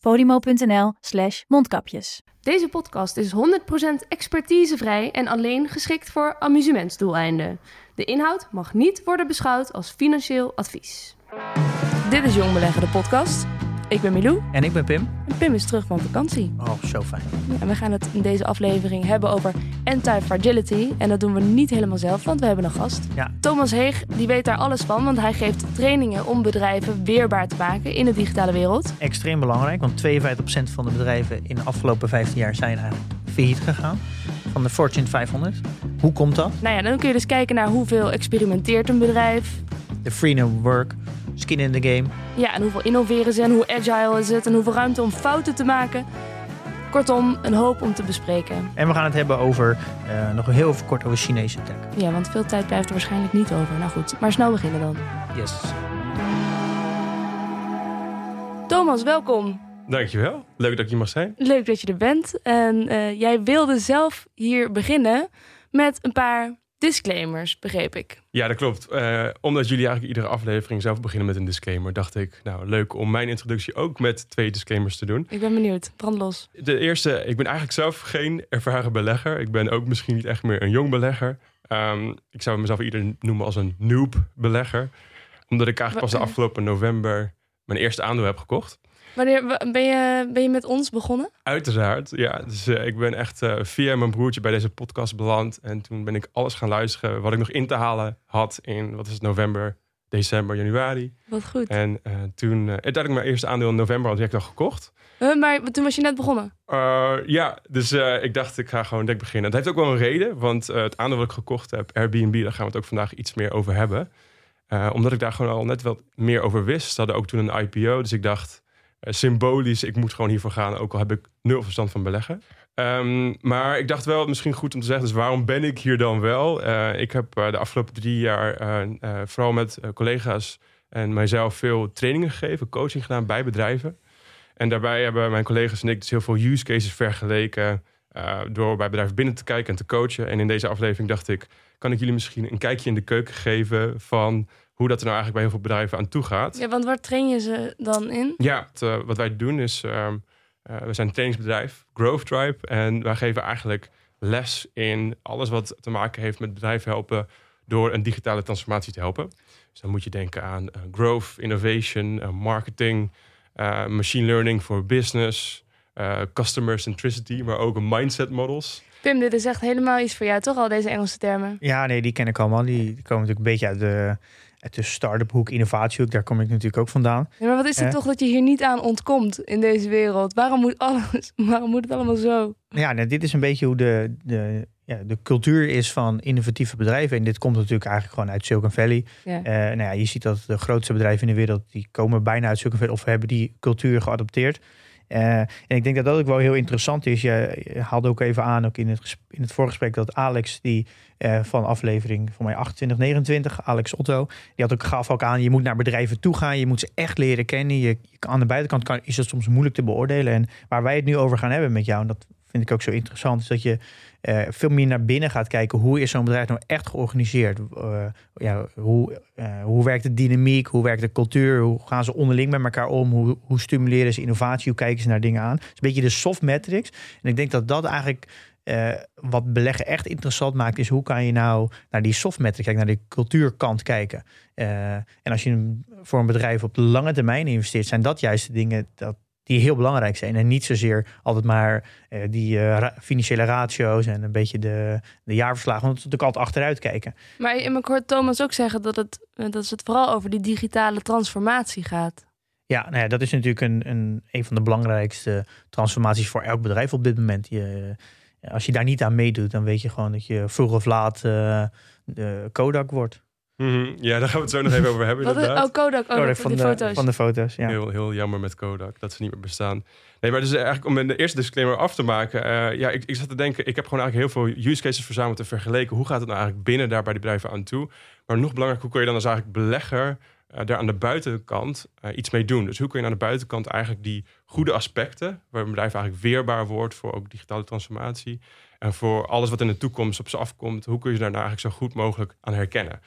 podimo.nl slash mondkapjes. Deze podcast is 100% expertisevrij en alleen geschikt voor amusementsdoeleinden. De inhoud mag niet worden beschouwd als financieel advies. Dit is Jong Beleggen, de podcast. Ik ben Milou En ik ben Pim. en Pim is terug van vakantie. Oh, zo fijn. En we gaan het in deze aflevering hebben over anti-fragility. En dat doen we niet helemaal zelf, want we hebben een gast. Ja. Thomas Heeg, die weet daar alles van, want hij geeft trainingen om bedrijven weerbaar te maken in de digitale wereld. Extreem belangrijk, want 52% van de bedrijven in de afgelopen 15 jaar zijn eigenlijk failliet gegaan. Van de Fortune 500. Hoe komt dat? Nou ja, dan kun je dus kijken naar hoeveel experimenteert een bedrijf. De free no work, skin in the game. Ja, en hoeveel innoveren ze en hoe agile is het en hoeveel ruimte om fouten te maken. Kortom, een hoop om te bespreken. En we gaan het hebben over, eh, nog heel even kort over Chinese tech. Ja, want veel tijd blijft er waarschijnlijk niet over. Nou goed, maar snel beginnen dan. Yes. Thomas, welkom. Dankjewel. Leuk dat ik hier mag zijn. Leuk dat je er bent. En eh, jij wilde zelf hier beginnen met een paar disclaimers, begreep ik. Ja, dat klopt. Eh, omdat jullie eigenlijk iedere aflevering zelf beginnen met een disclaimer, dacht ik, nou leuk om mijn introductie ook met twee disclaimers te doen. Ik ben benieuwd. Brand los. De eerste, ik ben eigenlijk zelf geen ervaren belegger. Ik ben ook misschien niet echt meer een jong belegger. Ehm, ik zou mezelf ieder noemen als een noob belegger. Omdat ik eigenlijk pas de afgelopen november mijn eerste aandeel heb gekocht. Wanneer ben je, ben je met ons begonnen? Uiteraard, ja. Dus eh, ik ben echt eh, via mijn broertje bij deze podcast beland. En toen ben ik alles gaan luisteren wat ik nog in te halen had in, wat is het, november, december, januari. Wat goed. En eh, toen, uh, uiteindelijk mijn eerste aandeel in november had direct al gekocht. Huh, maar toen was je net begonnen. Uh, ja, dus uh, ik dacht ik ga gewoon direct beginnen. Dat heeft ook wel een reden, want uh, het aandeel wat ik gekocht heb, Airbnb, daar gaan we het ook vandaag iets meer over hebben. Omdat ik daar gewoon al net wat meer over wist. Ze hadden ook toen een IPO, dus ik dacht symbolisch, ik moet gewoon hiervoor gaan, ook al heb ik nul verstand van beleggen. Um, maar ik dacht wel, misschien goed om te zeggen, dus waarom ben ik hier dan wel? Uh, ik heb uh, de afgelopen drie jaar vooral met collega's en mijzelf veel trainingen gegeven, coaching gedaan bij bedrijven. En daarbij hebben mijn collega's en ik dus heel veel use cases vergeleken door bij bedrijven binnen te kijken en te coachen. En in deze aflevering dacht ik, kan ik jullie misschien een kijkje in de keuken geven van hoe dat er nou eigenlijk bij heel veel bedrijven aan toe gaat. Ja, want waar train je ze dan in? Ja, het, wat wij doen is... Um, uh, we zijn een trainingsbedrijf, Growth Tribe. En wij geven eigenlijk les in alles wat te maken heeft met bedrijven helpen door een digitale transformatie te helpen. Dus dan moet je denken aan uh, growth, innovation, uh, marketing, machine learning voor business, customer centricity, maar ook mindset models. Pim, dit is echt helemaal iets voor jou, toch? Al deze Engelse termen. Ja, nee, die ken ik allemaal. Die, die komen natuurlijk een beetje uit de, uit de start-up hoek, innovatiehoek. Daar kom ik natuurlijk ook vandaan. Ja, maar wat is het Eh. toch dat je hier niet aan ontkomt in deze wereld? Waarom moet, alles, waarom moet het allemaal zo? Ja, nou, dit is een beetje hoe de, de, ja, de cultuur is van innovatieve bedrijven. En dit komt natuurlijk eigenlijk gewoon uit Silicon Valley. Ja. Eh, nou ja, je ziet dat de grootste bedrijven in de wereld, die komen bijna uit Silicon Valley of hebben die cultuur geadopteerd. Eh, en ik denk dat dat ook wel heel interessant is. Je, haalde ook even aan, ook in het, in het voorgesprek, dat Alex, die eh, van aflevering voor mij 28, 29, Alex Otto, die had ook gaf ook aan, je moet naar bedrijven toe gaan, je moet ze echt leren kennen. Je, aan de buitenkant kan, is het soms moeilijk te beoordelen. En waar wij het nu over gaan hebben met jou, en dat vind ik ook zo interessant, is dat je eh, veel meer naar binnen gaat kijken. Hoe is zo'n bedrijf nou echt georganiseerd? Eh, ja, hoe, eh, hoe werkt de dynamiek? Hoe werkt de cultuur? Hoe gaan ze onderling met elkaar om? Hoe, hoe stimuleren ze innovatie? Hoe kijken ze naar dingen aan? Het is een beetje de soft metrics. En ik denk dat dat eigenlijk wat beleggen echt interessant maakt, is hoe kan je nou naar die soft metrics kijken, naar die cultuurkant kijken. En als je voor een bedrijf op de lange termijn investeert, zijn dat juist de dingen dat, die heel belangrijk zijn. En niet zozeer altijd maar eh, die eh, financiële ratio's en een beetje de, de jaarverslagen. Want het is natuurlijk altijd achteruit kijken. Maar ik hoor Thomas ook zeggen dat het, dat het vooral over die digitale transformatie gaat. Ja, nou ja, dat is natuurlijk een, een, een van de belangrijkste transformaties voor elk bedrijf op dit moment. Je, als je daar niet aan meedoet, dan weet je gewoon dat je vroeg of laat eh, de Kodak wordt. Mhm. Ja, daar gaan we het zo nog even over hebben Wat, inderdaad. oh, Kodak. Oh, Kodak van, die de, foto's. van de foto's. Ja. Heel, heel jammer met Kodak dat ze niet meer bestaan. Nee, maar dus eigenlijk om de eerste disclaimer af te maken. eh, ja, ik, ik zat te denken, ik heb gewoon eigenlijk heel veel use cases verzameld en vergeleken. Hoe gaat het nou eigenlijk binnen daar bij die bedrijven aan toe? Maar nog belangrijker, hoe kun je dan als eigenlijk belegger eh, daar aan de buitenkant eh, iets mee doen? Dus hoe kun je aan de buitenkant eigenlijk die goede aspecten, waar een bedrijf eigenlijk weerbaar wordt voor ook digitale transformatie en voor alles wat in de toekomst op ze afkomt, hoe kun je daar nou eigenlijk zo goed mogelijk aan herkennen?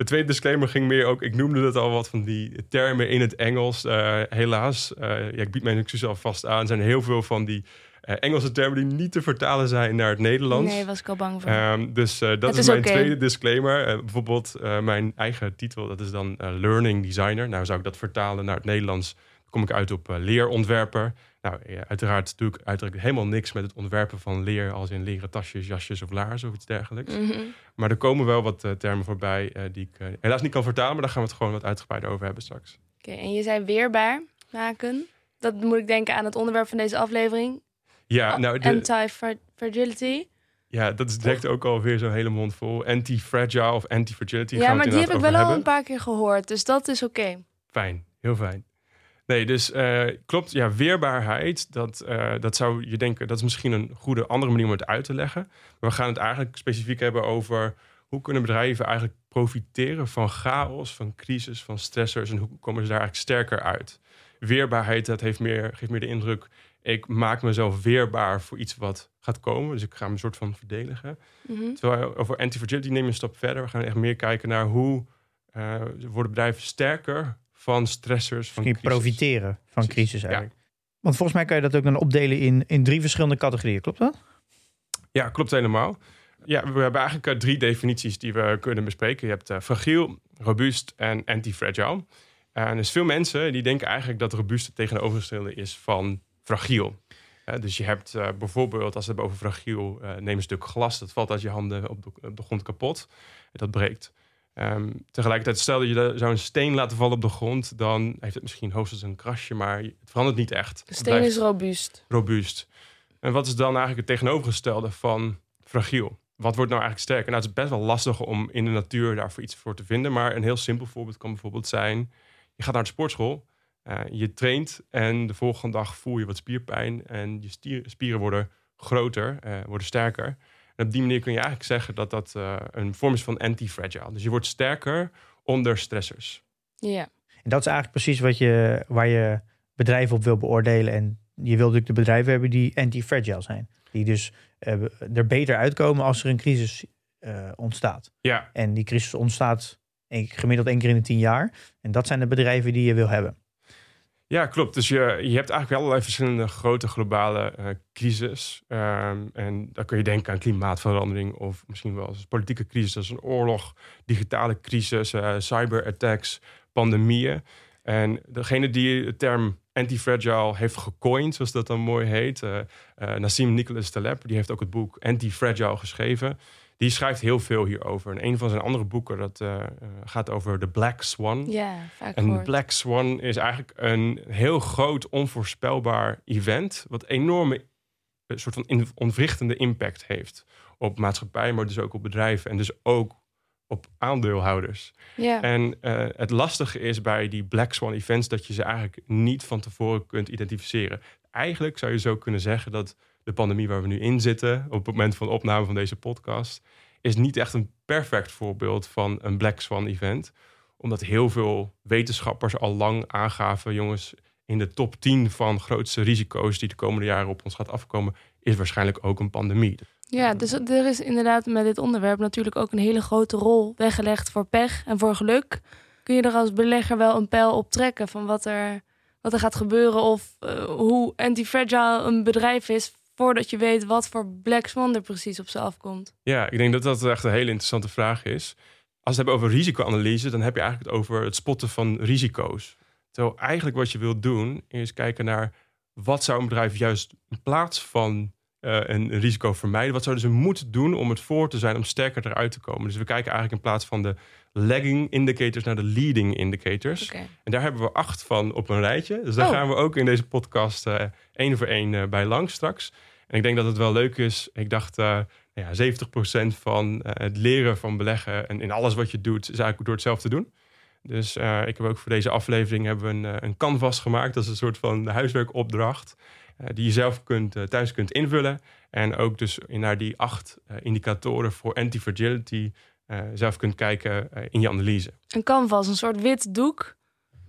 De tweede disclaimer ging meer ook, ik noemde het al wat van die termen in het Engels. Eh, helaas, eh, ja, ik bied mijn excuses alvast aan. Er zijn heel veel van die eh, Engelse termen die niet te vertalen zijn naar het Nederlands. Nee, was ik al bang voor. Ehm, dus dat is, is mijn tweede disclaimer. Bijvoorbeeld mijn eigen titel, dat is dan Learning Designer. Nou zou ik dat vertalen naar het Nederlands, dan kom ik uit op leerontwerper. Nou, uiteraard doe ik uiteraard helemaal niks met het ontwerpen van leer, als in leren tasjes, jasjes of laarzen of iets dergelijks. Mhm. Maar er komen wel wat eh, termen voorbij eh, die ik eh, helaas niet kan vertalen, maar daar gaan we het gewoon wat uitgebreider over hebben straks. Oké, en je zei weerbaar maken. Dat moet ik denken aan het onderwerp van deze aflevering. Ja, nou, de, Anti-fragility. ja, dat is direct ook alweer zo'n hele mond vol. Anti-fragile of anti-fragility. Ja, maar die heb ik wel al een paar keer gehoord. Dus dat is oké. Fijn, heel fijn. Nee, dus eh, klopt, ja, weerbaarheid, dat, eh, dat zou je denken, dat is misschien een goede andere manier om het uit te leggen. Maar we gaan het eigenlijk specifiek hebben over hoe kunnen bedrijven eigenlijk profiteren van chaos, van crisis, van stressors en hoe komen ze daar eigenlijk sterker uit. Weerbaarheid, dat heeft meer, geeft meer de indruk, ik maak mezelf weerbaar voor iets wat gaat komen. Dus ik ga me een soort van verdedigen. Mhm. Terwijl over anti-fragility nemen we een stap verder. We gaan echt meer kijken naar hoe eh, worden bedrijven sterker van stressors, van Misschien crisis. profiteren van crisis ja. eigenlijk. Want volgens mij kan je dat ook dan opdelen in, in drie verschillende categorieën. Klopt dat? Ja, klopt helemaal. Ja, we hebben eigenlijk eh, drie definities die we kunnen bespreken. Je hebt eh, fragiel, robuust en anti-fragile. En dus veel mensen die denken eigenlijk dat robuust het tegenovergestelde is van fragiel. Eh, dus je hebt bijvoorbeeld, als we het hebben over fragiel, neem een stuk glas, dat valt uit je handen op de, op de grond kapot. Dat breekt. Ehm, tegelijkertijd, stel dat je zou een steen laten vallen op de grond, dan heeft het misschien hoogstens een krasje, maar het verandert niet echt. De steen is robuust. robuust. En wat is dan eigenlijk het tegenovergestelde van fragiel? Wat wordt nou eigenlijk sterker? Nou, het is best wel lastig om in de natuur daarvoor iets voor te vinden. Maar een heel simpel voorbeeld kan bijvoorbeeld zijn... je gaat naar de sportschool, eh, je traint... en de volgende dag voel je wat spierpijn... en je spieren worden groter, eh, worden sterker. En op die manier kun je eigenlijk zeggen dat dat eh, een vorm is van anti-fragile. Dus je wordt sterker onder stressors. Ja. En dat is eigenlijk precies wat je, waar je bedrijven op wil beoordelen. En je wilt natuurlijk de bedrijven hebben die anti-fragile zijn. Die dus eh, er beter uitkomen als er een crisis eh, ontstaat. Ja, En die crisis ontstaat gemiddeld één keer in de tien jaar. En dat zijn de bedrijven die je wil hebben. Ja, klopt. Dus je, je hebt eigenlijk wel allerlei verschillende grote globale eh crisis. Ehm, en dan kun je denken aan klimaatverandering of misschien wel als politieke crisis, als een oorlog, digitale crisis, eh, cyberattacks, pandemieën. En degene die de term anti-fragile heeft gecoind, zoals dat dan mooi heet, eh, Nassim Nicholas Taleb, die heeft ook het boek Anti-Fragile geschreven. Die schrijft heel veel hierover. En een van zijn andere boeken dat, eh, eh, gaat over de Black Swan. Ja, vaak En. Black Swan is eigenlijk een heel groot, onvoorspelbaar event. Wat enorme een soort van ontwrichtende impact heeft op maatschappij, maar dus ook op bedrijven en dus ook op aandeelhouders. Ja. En eh, het lastige is bij die Black Swan events dat je ze eigenlijk niet van tevoren kunt identificeren. Eigenlijk zou je zo kunnen zeggen dat de pandemie waar we nu in zitten, op het moment van opname van deze podcast, is niet echt een perfect voorbeeld van een Black Swan event. Omdat heel veel wetenschappers al lang aangaven, jongens, in de top 10 van grootste risico's die de komende jaren op ons gaat afkomen, is waarschijnlijk ook een pandemie. Ja, dus er is inderdaad met dit onderwerp natuurlijk ook een hele grote rol weggelegd voor pech en voor geluk. Kun je er als belegger wel een pijl op trekken van wat er, wat er gaat gebeuren of eh, hoe anti-fragile een bedrijf is voordat je weet wat voor Black Swan er precies op ze afkomt? Ja, ik denk dat dat echt een hele interessante vraag is. Als we het hebben over risicoanalyse, dan heb je eigenlijk het over het spotten van risico's. Terwijl eigenlijk wat je wilt doen, is kijken naar wat zou een bedrijf juist in plaats van eh, een risico vermijden, wat zouden ze moeten doen om het voor te zijn om sterker eruit te komen. Dus we kijken eigenlijk in plaats van de lagging indicators naar de leading indicators. Oké. En daar hebben we acht van op een rijtje. Dus daar Oh. gaan we ook in deze podcast eh één voor één eh, bij langs straks. En ik denk dat het wel leuk is. Ik dacht, uh, ja, 70% van het leren van beleggen en in alles wat je doet, is eigenlijk door het zelf te doen. Dus ik heb ook voor deze aflevering hebben we een, een canvas gemaakt. Dat is een soort van huiswerkopdracht. die je zelf kunt, thuis kunt invullen. En ook dus naar die acht indicatoren voor anti-fragility zelf kunt kijken in je analyse. Een canvas, een soort wit doek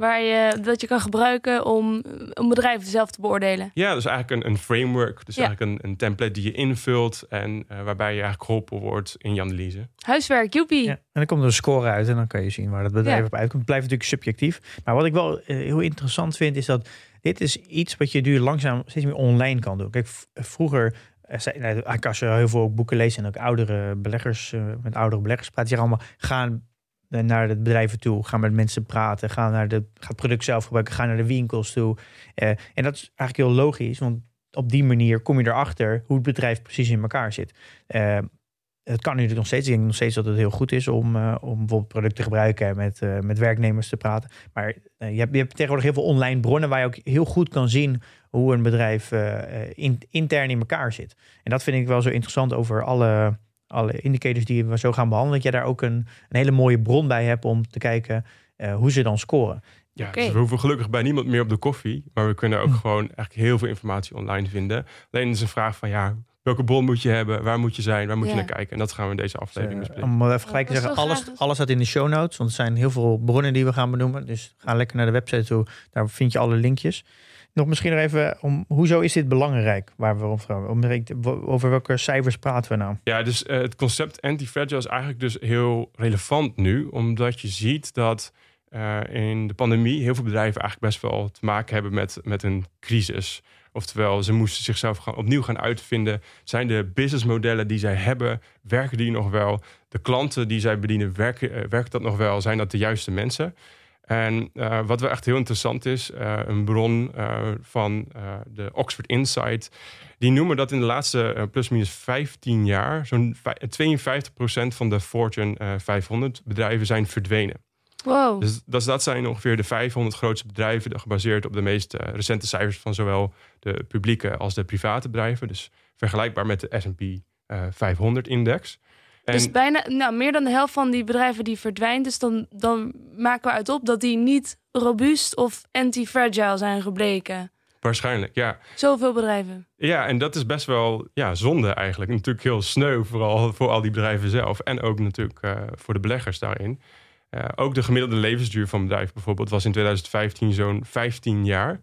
waar je, dat je kan gebruiken om een bedrijf zelf te beoordelen. Ja, dus eigenlijk een, een framework. Dus eigenlijk een, een, template die je invult en uh, waarbij je eigenlijk geholpen wordt in je analyse. Huiswerk, joepie. Ja, en dan komt er een score uit en dan kan je zien waar het bedrijf op uitkomt. Het blijft natuurlijk subjectief. Maar wat ik wel uh, heel interessant vind is dat dit is iets wat je nu langzaam steeds meer online kan doen. Kijk, vroeger nou, als je heel veel boeken leest en ook oudere beleggers, met oudere beleggers praat, je allemaal gaan naar de bedrijven toe, ga met mensen praten, ga, naar de, ga het product zelf gebruiken, ga naar de winkels toe. Uh, en dat is eigenlijk heel logisch, want op die manier kom je erachter hoe het bedrijf precies in elkaar zit. Uh, het kan natuurlijk nog steeds. Ik denk nog steeds dat het heel goed is om, om bijvoorbeeld producten te gebruiken en met, met werknemers te praten. Maar je, hebt, je hebt tegenwoordig heel veel online bronnen waar je ook heel goed kan zien hoe een bedrijf in, intern in elkaar zit. En dat vind ik wel zo interessant over alle alle indicators die we zo gaan behandelen, dat je daar ook een, een hele mooie bron bij hebt om te kijken uh, hoe ze dan scoren. Ja, dus we hoeven gelukkig bij niemand meer op de koffie, maar we kunnen ook hm. gewoon eigenlijk heel veel informatie online vinden. Alleen is een vraag van ja, welke bron moet je hebben, waar moet je zijn, waar moet je naar kijken. En dat gaan we in deze aflevering dus, bespreken. Om even gelijk te zeggen, alles, alles staat in de show notes, want er zijn heel veel bronnen die we gaan benoemen. Dus ga lekker naar de website toe, daar vind je alle linkjes. Nog misschien nog even om hoezo is dit belangrijk waar we over Over welke cijfers praten we nou? Ja, dus uh, het concept anti-fragile is eigenlijk dus heel relevant nu, omdat je ziet dat uh, in de pandemie heel veel bedrijven eigenlijk best wel te maken hebben met, met een crisis. Oftewel, ze moesten zichzelf gaan, opnieuw gaan uitvinden. Zijn de businessmodellen die zij hebben, werken die nog wel? De klanten die zij bedienen, werken, uh, werkt dat nog wel? Zijn dat de juiste mensen? En uh, wat wel echt heel interessant is, uh, een bron uh, van de Oxford Insight, die noemen dat in de laatste plus minus 15 jaar zo'n 52% van de Fortune 500 bedrijven zijn verdwenen. Wow. Dus dat, dat zijn ongeveer de 500 grootste bedrijven, gebaseerd op de meest recente cijfers van zowel de publieke als de private bedrijven. Dus vergelijkbaar met de S&P 500-index. Dus bijna, nou, meer dan de helft van die bedrijven die verdwijnt. Dus dan, dan maken we uit op dat die niet robuust of anti-fragile zijn gebleken. Waarschijnlijk, ja. Zoveel bedrijven. Ja, en dat is best wel ja, zonde eigenlijk. Natuurlijk heel sneu, vooral voor al die bedrijven zelf. En ook natuurlijk uh, voor de beleggers daarin. Uh, ook de gemiddelde levensduur van een bedrijf bijvoorbeeld was in 2015 zo'n 15 jaar.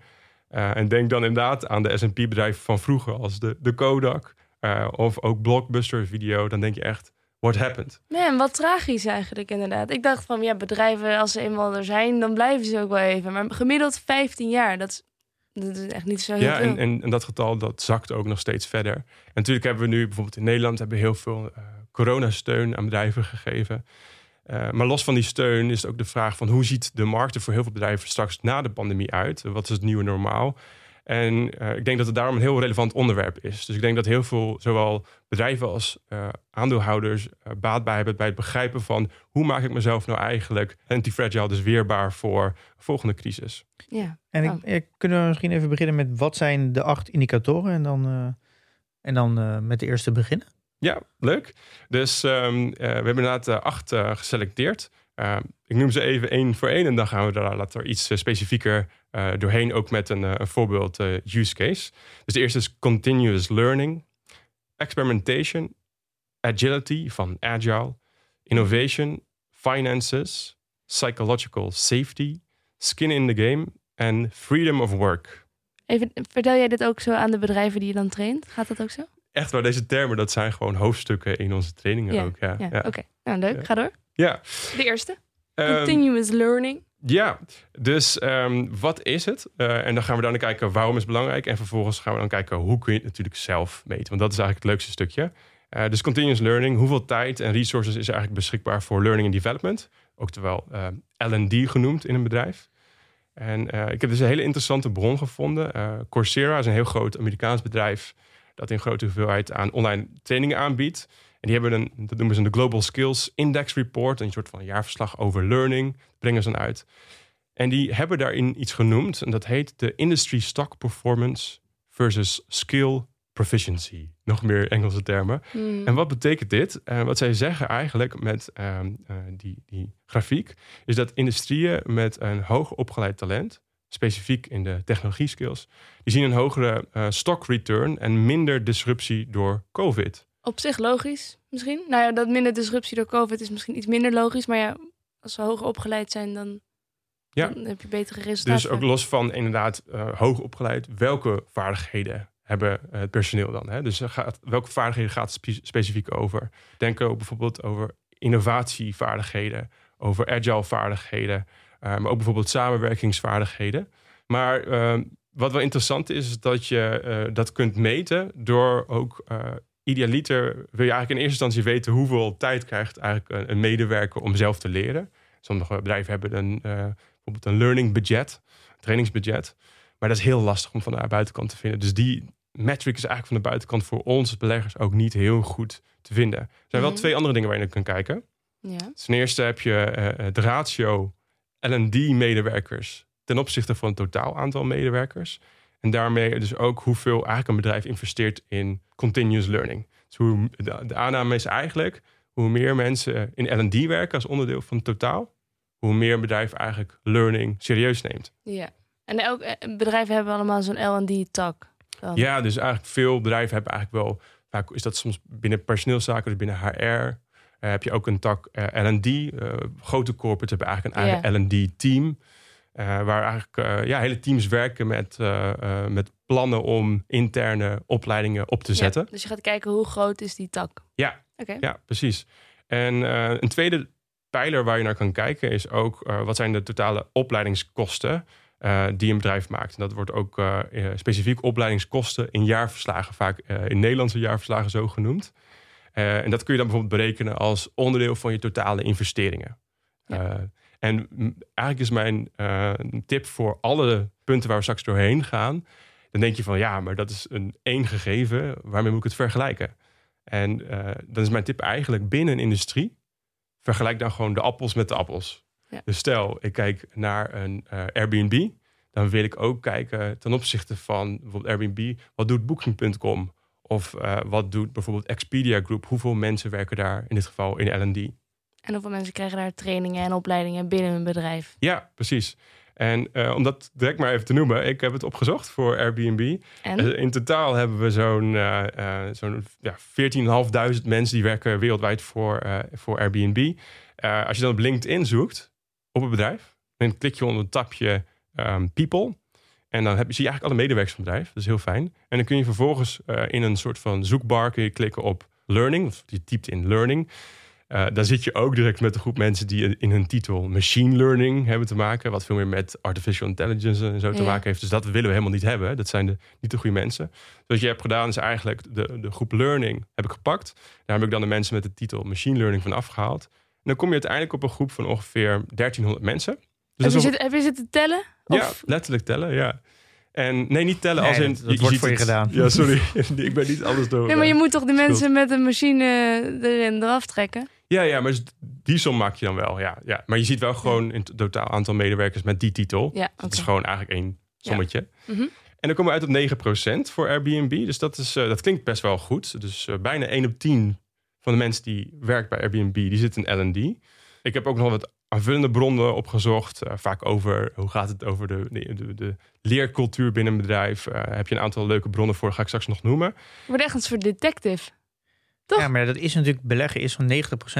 Uh, en denk dan inderdaad aan de S&P-bedrijven van vroeger als de, de Kodak... of ook Blockbuster Video. Dan denk je echt, what happened. Nee, en wat tragisch eigenlijk inderdaad. Ik dacht van, ja, bedrijven als ze eenmaal er zijn, dan blijven ze ook wel even. Maar gemiddeld 15 jaar, dat is, dat is echt niet zo heel ja, veel. En, en, dat getal, dat zakt ook nog steeds verder. En natuurlijk hebben we nu bijvoorbeeld in Nederland hebben we heel veel uh, coronasteun aan bedrijven gegeven. Uh, maar los van die steun is ook de vraag van hoe ziet de markt er voor heel veel bedrijven straks na de pandemie uit? Wat is het nieuwe normaal? En uh, ik denk dat het daarom een heel relevant onderwerp is. Dus ik denk dat heel veel, zowel bedrijven als uh, aandeelhouders, uh, baat bij hebben bij het begrijpen van hoe maak ik mezelf nou eigenlijk anti-fragile, dus weerbaar voor een volgende crisis. Ja. En ik, ik, kunnen we misschien even beginnen met wat zijn de acht indicatoren en dan, en dan met de eerste beginnen? Ja, leuk. Dus um, we hebben inderdaad acht geselecteerd. Ehm, ik noem ze even één voor één en dan gaan we daar later iets specifieker uh, doorheen ook met een, uh, een voorbeeld use case. Dus de eerste is continuous learning, experimentation, agility van agile, innovation, finances, psychological safety, skin in the game en freedom of work. Even, vertel jij dit ook zo aan de bedrijven die je dan traint? Gaat dat ook zo? Echt waar, deze termen, dat zijn gewoon hoofdstukken in onze trainingen ja, ook. Ja, ja, ja. oké. Nou, leuk. Ga door. Ja. De eerste. Um, continuous learning. Ja, dus um, wat is het? Uh, en dan gaan we dan kijken waarom is het belangrijk. En vervolgens gaan we dan kijken hoe kun je het natuurlijk zelf meten. Want dat is eigenlijk het leukste stukje. Uh, dus continuous learning, hoeveel tijd en resources is er eigenlijk beschikbaar voor learning and development? Oftewel uh, L&D genoemd in een bedrijf. En ik heb dus een hele interessante bron gevonden. Coursera is een heel groot Amerikaans bedrijf dat in grote hoeveelheid aan online trainingen aanbiedt. Die hebben een, dat noemen ze een Global Skills Index Report, een soort van jaarverslag over learning, brengen ze dan uit. En die hebben daarin iets genoemd, en dat heet de Industry Stock Performance versus Skill proficiency. Nog meer Engelse termen. Hmm. En wat betekent dit? Uh, wat zij zeggen eigenlijk met uh, uh, die, die grafiek, is dat industrieën met een hoog opgeleid talent, specifiek in de technologie skills, die zien een hogere stock return en minder disruptie door COVID. Op zich logisch, misschien. Nou ja, dat minder disruptie door COVID is misschien iets minder logisch. Maar ja, als ze hoger opgeleid zijn, dan, ja. dan heb je betere resultaten. Dus ook los van inderdaad hoog opgeleid, welke vaardigheden hebben het personeel dan? Hè? Dus gaat, welke vaardigheden gaat het spe specifiek over? Denk ook bijvoorbeeld over innovatievaardigheden, over agile vaardigheden, uh, maar ook bijvoorbeeld samenwerkingsvaardigheden. Maar uh, wat wel interessant is, is dat je uh, dat kunt meten door ook idealiter wil je eigenlijk in eerste instantie weten hoeveel tijd krijgt eigenlijk een, medewerker om zelf te leren. Sommige bedrijven hebben een, bijvoorbeeld een learning budget, trainingsbudget. Maar dat is heel lastig om van de buitenkant te vinden. Dus die metric is eigenlijk van de buitenkant voor ons beleggers ook niet heel goed te vinden. Er zijn wel Mhm. twee andere dingen waar je naar kan kijken. Ja. Ten eerste heb je eh, de ratio L&D-medewerkers ten opzichte van het totaal aantal medewerkers. En daarmee dus ook hoeveel eigenlijk een bedrijf investeert in continuous learning. Dus hoe, de, de aanname is eigenlijk, hoe meer mensen in L&D werken als onderdeel van het totaal, hoe meer een bedrijf eigenlijk learning serieus neemt. ja. En elk eh, bedrijven hebben allemaal zo'n L&D-tak. Ja, dus eigenlijk veel bedrijven hebben eigenlijk wel, vaak is dat soms binnen personeelszaken, dus binnen HR, eh, heb je ook een tak eh, L&D. Grote corporates hebben eigenlijk een eigen L&D-team. Eh, waar eigenlijk eh, ja, hele teams werken met, eh, met plannen om interne opleidingen op te Ja, zetten. Dus je gaat kijken hoe groot is die tak. Ja. Ja, precies. En een tweede pijler waar je naar kan kijken is ook wat zijn de totale opleidingskosten die een bedrijf maakt. En dat wordt ook specifiek opleidingskosten in jaarverslagen, vaak in Nederlandse jaarverslagen zo genoemd. En dat kun je dan bijvoorbeeld berekenen als onderdeel van je totale investeringen. Ja. En eigenlijk is mijn eh, tip voor alle punten waar we straks doorheen gaan. Dan denk je van ja, maar dat is een één gegeven. Waarmee moet ik het vergelijken? En eh, dan is mijn tip eigenlijk binnen een industrie. Vergelijk dan gewoon de appels met de appels. Ja. Dus stel, ik kijk naar een eh, Airbnb. Dan wil ik ook kijken ten opzichte van bijvoorbeeld Airbnb. Wat doet Booking.com? Of wat doet bijvoorbeeld Expedia Group? Hoeveel mensen werken daar in dit geval in L&D? En hoeveel mensen krijgen daar trainingen en opleidingen binnen hun bedrijf? Ja, precies. En eh, om dat direct maar even te noemen, ik heb het opgezocht voor Airbnb. En? Eh, in totaal hebben we zo'n eh, eh, zo'n ja, 14.500 mensen die werken wereldwijd voor, voor Airbnb. Als je dan op LinkedIn zoekt op een bedrijf, dan klik je onder het tapje ehm, People. En dan heb je, zie je eigenlijk alle medewerkers van het bedrijf. Dat is heel fijn. En dan kun je vervolgens in een soort van zoekbar kun je klikken op Learning. Of je typt in Learning. Eh daar zit je ook direct met een groep mensen die in hun titel machine learning hebben te maken. Wat veel meer met artificial intelligence en zo te Ja. maken heeft. Dus dat willen we helemaal niet hebben. Dat zijn de, niet de goede mensen. Dus wat je hebt gedaan is eigenlijk de, de groep learning heb ik gepakt. Daar heb ik dan de mensen met de titel machine learning van afgehaald. En dan kom je uiteindelijk op een groep van ongeveer 1300 mensen. Dus heb, je zit, heb je zitten tellen? ja, Of- letterlijk tellen, ja. En nee, niet tellen Nee, als in... dat- dat wordt ziet voor je het. gedaan. Ja, sorry. ik ben niet alles door. Nee, maar je eh, moet toch de mensen met een machine erin eraf trekken? Ja, ja, maar die som maak je dan wel, ja. ja. Maar je ziet wel gewoon in het totaal aantal medewerkers met die titel. Ja, oké. Het is gewoon eigenlijk één sommetje. Mhm. En dan komen we uit op 9% voor Airbnb. Dus dat, is, eh, dat klinkt best wel goed. Dus eh, bijna 1 op 10 van de mensen die werkt bij Airbnb, die zit in L&D. Ik heb ook nog wat aanvullende bronnen opgezocht. eh, vaak over hoe gaat het over de, de, de, de leercultuur binnen een bedrijf. Heb je een aantal leuke bronnen voor, ga ik straks nog noemen. Wordt echt een soort detective. Toch? Ja, maar dat is natuurlijk beleggen is van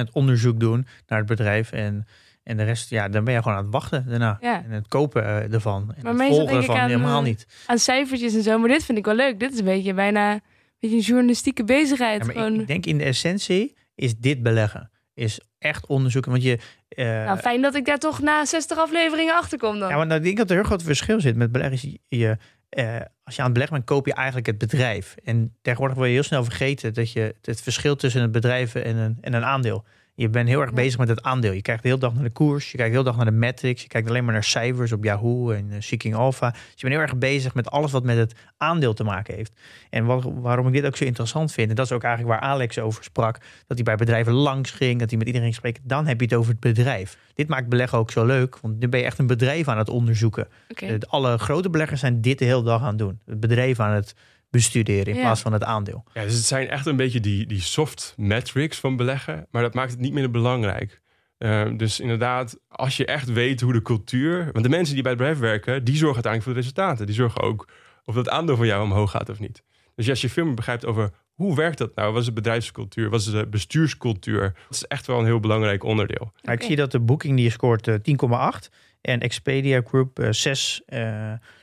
90% onderzoek doen naar het bedrijf en en de rest, ja, dan ben je gewoon aan het wachten daarna. Ja. En het kopen eh, ervan. En Maar het volgen denk ervan aan, helemaal eh, niet. Aan cijfertjes en zo. Maar dit vind ik wel leuk. Dit is een beetje bijna een, beetje een journalistieke bezigheid. Ja, Gewoon, ik, ik denk in de essentie is dit beleggen. Is echt onderzoeken. Want je. eh, nou, fijn dat ik daar toch na 60 afleveringen achter kom dan. ja, want ik denk dat er heel groot verschil zit met beleggen. is Je, eh, als je aan het beleggen bent, koop je eigenlijk het bedrijf. En tegenwoordig wil je heel snel vergeten dat je het verschil tussen een bedrijf en een, en een aandeel. Je bent heel erg Ja. bezig met het aandeel. Je kijkt de hele dag naar de koers. Je kijkt de hele dag naar de metrics. Je kijkt alleen maar naar cijfers op Yahoo en eh, Seeking Alpha. Dus je bent heel erg bezig met alles wat met het aandeel te maken heeft. En wat, waarom ik dit ook zo interessant vind, en dat is ook eigenlijk waar Alex over sprak, dat hij bij bedrijven langs ging, dat hij met iedereen spreekt. Dan heb je het over het bedrijf. Dit maakt beleggen ook zo leuk, want nu ben je echt een bedrijf aan het onderzoeken. Alle grote beleggers zijn dit de hele dag aan het doen. Het bedrijf aan het bestuderen in Ja. plaats van het aandeel. Ja, dus het zijn echt een beetje die, die soft metrics van beleggen, maar dat maakt het niet minder belangrijk. Eh, dus inderdaad, als je echt weet hoe de cultuur. Want de mensen die bij het bedrijf werken, die zorgen uiteindelijk voor de resultaten. Die zorgen ook of dat aandeel van jou omhoog gaat of niet. Dus als je veel meer begrijpt over hoe werkt dat nou? Wat is de bedrijfscultuur? Wat is de bestuurscultuur? Dat is echt wel een heel belangrijk onderdeel. Ik zie dat de Booking die scoort eh, 10,8 en Expedia Group eh, 6.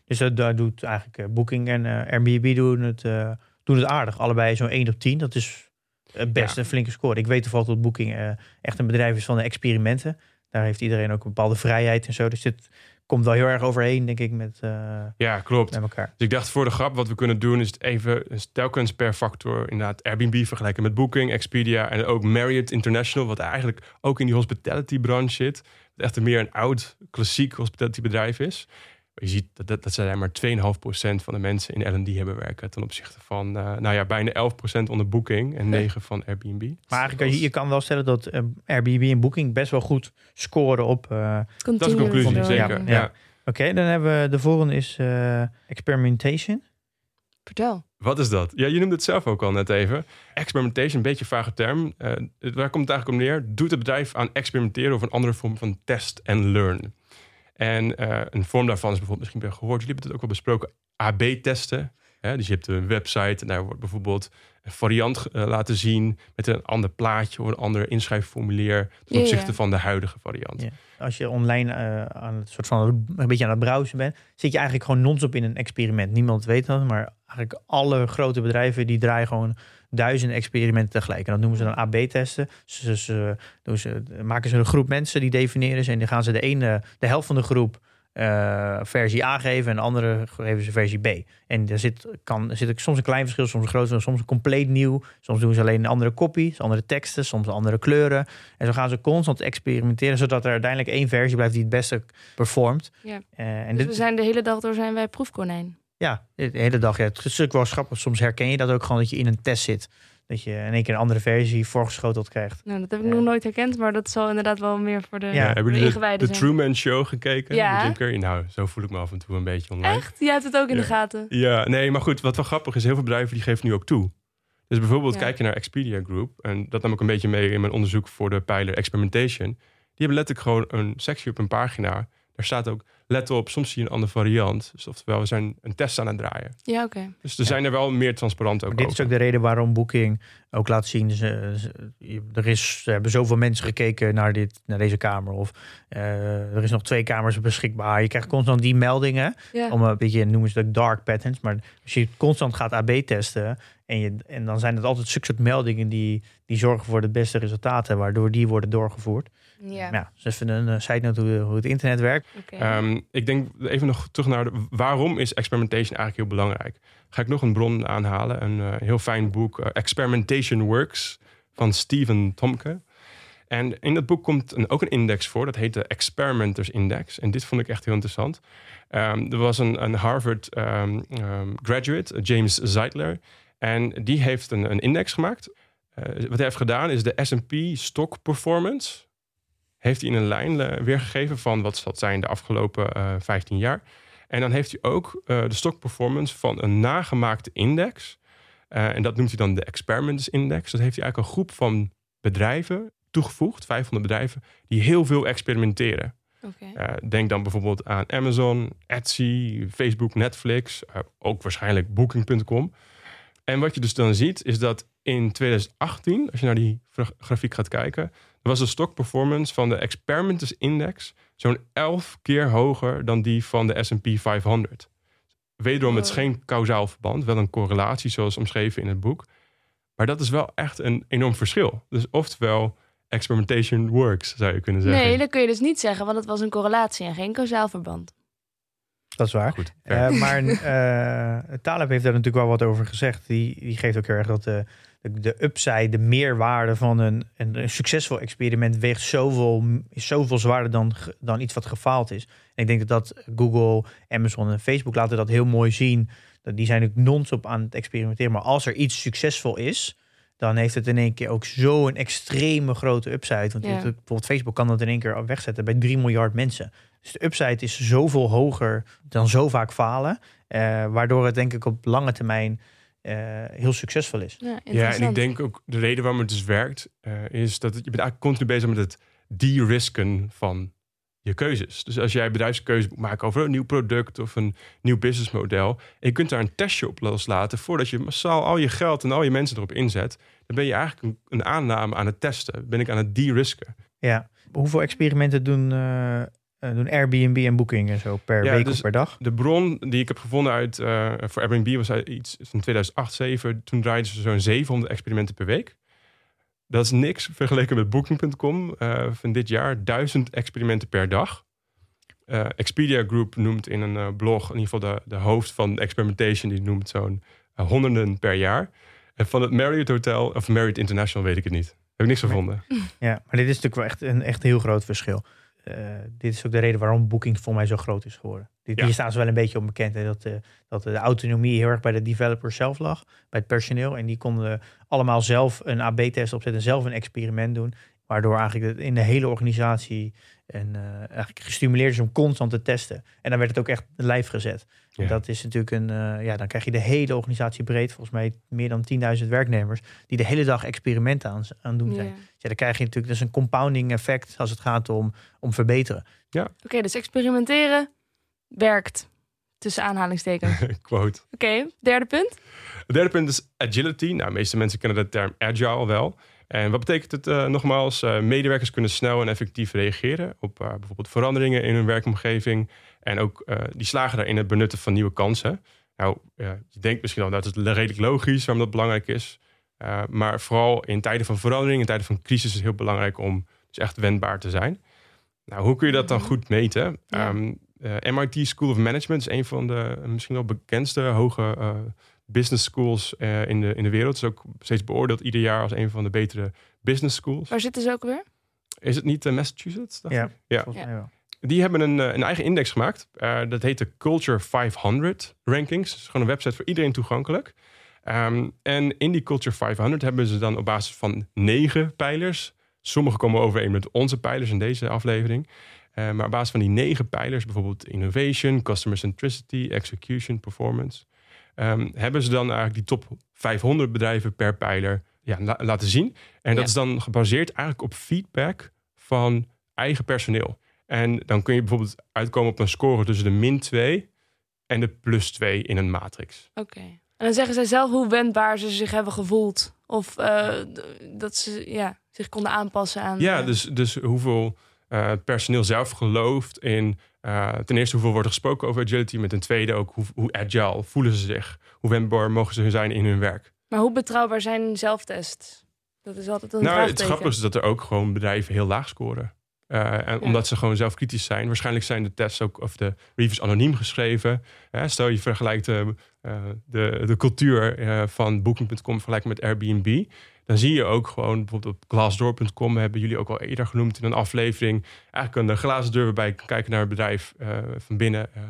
Eh, dus dat, daar doet eigenlijk eh, Booking en eh, Airbnb doen het, eh, doen het aardig. Allebei zo'n 1 op 10. Dat is het best Ja. een flinke score. Ik weet toevallig dat Booking eh, echt een bedrijf is van de experimenten. Daar heeft iedereen ook een bepaalde vrijheid en zo. Dus dit komt wel heel erg overeen, denk ik, met, eh, Ja, klopt. met elkaar. Dus ik dacht voor de grap, wat we kunnen doen, is het even telkens per factor inderdaad Airbnb vergelijken met Booking, Expedia en ook Marriott International, wat eigenlijk ook in die hospitality branche zit. Echt een meer een oud, klassiek hospitality bedrijf is. Je ziet dat, dat, dat zij maar 2,5% van de mensen in L&D hebben werken ten opzichte van, eh, nou ja, bijna 11% onder Booking en 9% van Airbnb. Maar eigenlijk, je, je kan wel stellen dat eh, Airbnb en Booking best wel goed scoren op... eh, Dat is de conclusie, zeker. ja. Ja. Oké, dan hebben we de volgende is eh, Experimentation. Vertel. Wat is dat? Ja, je noemde het zelf ook al net even. Experimentation, een beetje een vage term. Eh, waar komt het eigenlijk om neer? Doet het bedrijf aan experimenteren of een andere vorm van test en learn? En eh, een vorm daarvan is bijvoorbeeld, misschien ben je gehoord, jullie hebben het ook al besproken, AB-testen. dus je hebt een website en daar wordt bijvoorbeeld een variant eh, laten zien met een ander plaatje of een ander inschrijfformulier ten opzichte ja. van de huidige variant. Ja. Als je online eh, aan het soort van een beetje aan het browsen bent, zit je eigenlijk gewoon non-stop in een experiment. Niemand weet dat, maar eigenlijk alle grote bedrijven die draaien gewoon duizenden experimenten tegelijk. En dat noemen ze dan AB-testen. Ze, ze, ze, maken ze een groep mensen die definiëren ze en dan gaan ze de ene, de helft van de groep eh, versie A geven en de andere geven ze versie B. En er zit, kan, er zit soms een klein verschil, soms een groot verschil, soms compleet nieuw. Soms doen ze alleen een andere kopie, andere teksten, soms andere kleuren. En zo gaan ze constant experimenteren, zodat er uiteindelijk één versie blijft die het beste performt. Ja. Eh, en Dus dit, we zijn de hele dag door zijn wij proefkonijn. Ja, de hele dag. Ja, het is natuurlijk wel grappig. Soms herken je dat ook gewoon dat je in een test zit. Dat je in één keer een andere versie voorgeschoteld krijgt. Nou, dat heb ik Ja. nog nooit herkend, maar dat zal inderdaad wel meer voor de, Ja, Ja, hebben de jullie de, ingewijden de zijn. Truman Show gekeken? Ja. Met Jim Carrey? Nou, zo voel ik me af en toe een beetje online. Echt? Jij hebt het ook in de gaten. Ja, nee, maar goed, wat wel grappig is, heel veel bedrijven die geven nu ook toe. Dus bijvoorbeeld Ja. kijk je naar Expedia Group, en dat nam ik een beetje mee in mijn onderzoek voor de pijler Experimentation. Die hebben letterlijk gewoon een sectie op een pagina. Daar staat ook, let op, soms zie je een andere variant. Dus oftewel, we zijn een test aan het draaien. Ja, oké. Dus er zijn er wel meer transparant ook Maar dit is ook de reden waarom Booking ook laat zien. Ze, er, is, er hebben zoveel mensen gekeken naar, dit, naar deze kamer. Of eh, er is nog twee kamers beschikbaar. Je krijgt constant die meldingen. Ja. Om een beetje, noemen ze het dark patterns. Maar als je constant gaat AB testen. En, je, en dan zijn het altijd soort meldingen die, die zorgen voor de beste resultaten. Waardoor die worden doorgevoerd. Ja, Maar ja, dus even een uh, side note hoe, hoe het internet werkt. Ehm, ik denk even nog terug naar de, waarom is experimentation eigenlijk heel belangrijk? Ga ik nog een bron aanhalen, een eh, heel fijn boek, eh, Experimentation Works van Stephen Tomke. En in dat boek komt een, ook een index voor, dat heet de Experimenters Index. En dit vond ik echt heel interessant. Ehm, er was een, een Harvard ehm, graduate, James Zeitler, en die heeft een, een index gemaakt. Eh, wat hij heeft gedaan is de S&P Stock Performance heeft hij in een lijn eh, weergegeven van wat dat zijn de afgelopen eh 15 jaar. En dan heeft hij ook eh, de stock performance van een nagemaakte index. En dat noemt hij dan de Experiments Index. Dat heeft hij eigenlijk een groep van bedrijven toegevoegd, 500 bedrijven, die heel veel experimenteren. Denk dan bijvoorbeeld aan Amazon, Etsy, Facebook, Netflix, ook waarschijnlijk Booking.com. En wat je dus dan ziet, is dat in 2018, als je naar die gra- grafiek gaat kijken, was de stock performance van de Experimenters Index zo'n 11 keer hoger dan die van de S&P 500. Wederom, het is Wow. geen kausaal verband, wel een correlatie zoals omschreven in het boek. Maar dat is wel echt een enorm verschil. Dus oftewel, experimentation works, zou je kunnen zeggen. Nee, dat kun je dus niet zeggen, want het was een correlatie en geen kausaal verband. Dat is waar. Goed. Eh, maar eh Taleb heeft daar natuurlijk wel wat over gezegd. Die, die geeft ook heel erg dat de, de, de upside, de meerwaarde van een, een, een succesvol experiment weegt zoveel, is zoveel zwaarder dan, dan iets wat gefaald is. En ik denk dat dat Google, Amazon en Facebook laten dat heel mooi zien. Dat die zijn natuurlijk non-stop aan het experimenteren. Maar als er iets succesvol is, dan heeft het in één keer ook zo'n extreme grote upside. Want Ja. bijvoorbeeld Facebook kan dat in één keer wegzetten bij 3 miljard mensen. Dus de upside is zoveel hoger dan zo vaak falen. eh, waardoor het denk ik op lange termijn heel succesvol is. Ja, Ja, en ik denk ook de reden waarom het dus werkt, eh, is dat het, je bent eigenlijk continu bezig met het de-risken van je keuzes. Dus als jij bedrijfskeuze moet maken over een nieuw product of een nieuw businessmodel, en je kunt daar een testje op loslaten voordat je massaal al je geld en al je mensen erop inzet, dan ben je eigenlijk een, een aanname aan het testen. Ben ik aan het de-risken. Ja. Hoeveel experimenten doen, eh, eh, doen Airbnb en Booking en zo per Ja, week dus- of per dag? De bron die ik heb gevonden uit eh, voor Airbnb was uit iets in 2008, 2007. Toen draaiden ze zo'n 700 experimenten per week. Dat is niks vergeleken met Booking.com eh, van dit jaar. 1000 experimenten per dag. Eh, Expedia Group noemt in een eh, blog, in ieder geval de, de hoofd van experimentation, die noemt zo'n eh, honderden per jaar. En van het Marriott Hotel, of Marriott International, weet ik het niet. Heb ik niks gevonden. Ja, maar dit is natuurlijk wel echt een echt heel groot verschil. Eh, dit is ook de reden waarom Booking voor mij zo groot is geworden. Dit, Ja. Hier staan ze wel een beetje op bekend. Hè, dat, eh, dat de autonomie heel erg bij de developer zelf lag. Bij het personeel. En die konden allemaal zelf een AB-test opzetten. Zelf een experiment doen. Waardoor eigenlijk in de hele organisatie en, eh, eigenlijk gestimuleerd is om constant te testen. En dan werd het ook echt live gezet. En Ja. Dat is natuurlijk een, eh, ja, dan krijg je de hele organisatie breed. Volgens mij meer dan 10.000 werknemers. Die de hele dag experimenten aan, aan doen zijn. Ja. Ja, dan krijg je natuurlijk dus een compounding effect als het gaat om, om verbeteren. Oké, dus experimenteren werkt. Tussen aanhalingstekens. Oké, Quote. derde punt. Het derde punt is agility. Nou, de meeste mensen kennen de term agile wel. En wat betekent het eh, nogmaals? Eh, medewerkers kunnen snel en effectief reageren op eh, bijvoorbeeld veranderingen in hun werkomgeving. En ook die slagen daarin het benutten van nieuwe kansen. Nou, je denkt misschien al dat het redelijk logisch waarom dat belangrijk is. Maar vooral in tijden van verandering, in tijden van crisis is het heel belangrijk om dus echt wendbaar te zijn. Nou, hoe kun je dat dan Mhm. goed meten? Ja. Ehm, eh, MIT School of Management is een van de misschien wel bekendste hoge business schools eh, in, de, in de wereld. Het is ook steeds beoordeeld ieder jaar als een van de betere business schools. Waar zitten ze ook weer? Is het niet eh, Massachusetts? dacht Ja, ik? ja. Volgens Ja. mij wel. Die hebben een, eh, een eigen index gemaakt. Eh, dat heet de Culture 500 Rankings. Dat is gewoon een website voor iedereen toegankelijk. Ehm, en in die Culture 500 hebben ze dan op basis van negen pijlers. Sommige komen overeen met onze pijlers in deze aflevering. Eh, maar op basis van die negen pijlers, bijvoorbeeld innovation, customer centricity, execution, performance, ehm, hebben ze dan eigenlijk die top 500 bedrijven per pijler ja, la- laten zien. En dat is dan gebaseerd eigenlijk op feedback van eigen personeel. En dan kun je bijvoorbeeld uitkomen op een score tussen de min 2 en de plus 2 in een matrix. Oké. En dan zeggen zij zelf hoe wendbaar ze zich hebben gevoeld. Of eh, dat ze ja, zich konden aanpassen aan... Ja, eh, dus, dus hoeveel eh, personeel zelf gelooft in... eh, ten eerste hoeveel wordt er gesproken over agility... maar ten tweede ook hoe, hoe agile voelen ze zich. Hoe wendbaar mogen ze zijn in hun werk. Maar hoe betrouwbaar zijn zelftests? Dat is altijd een nou, het grappige is dat er ook gewoon bedrijven heel laag scoren. Eh, en omdat ze gewoon zelf kritisch zijn. Waarschijnlijk zijn de tests ook, of de reviews anoniem geschreven. Stel je vergelijkt eh, de, de cultuur van Booking.com vergelijkt met Airbnb. Dan zie je ook gewoon bijvoorbeeld op Glassdoor.com hebben jullie ook al eerder genoemd in een aflevering. Eigenlijk een glazen deur waarbij kan kijken naar het bedrijf eh, van binnen eh,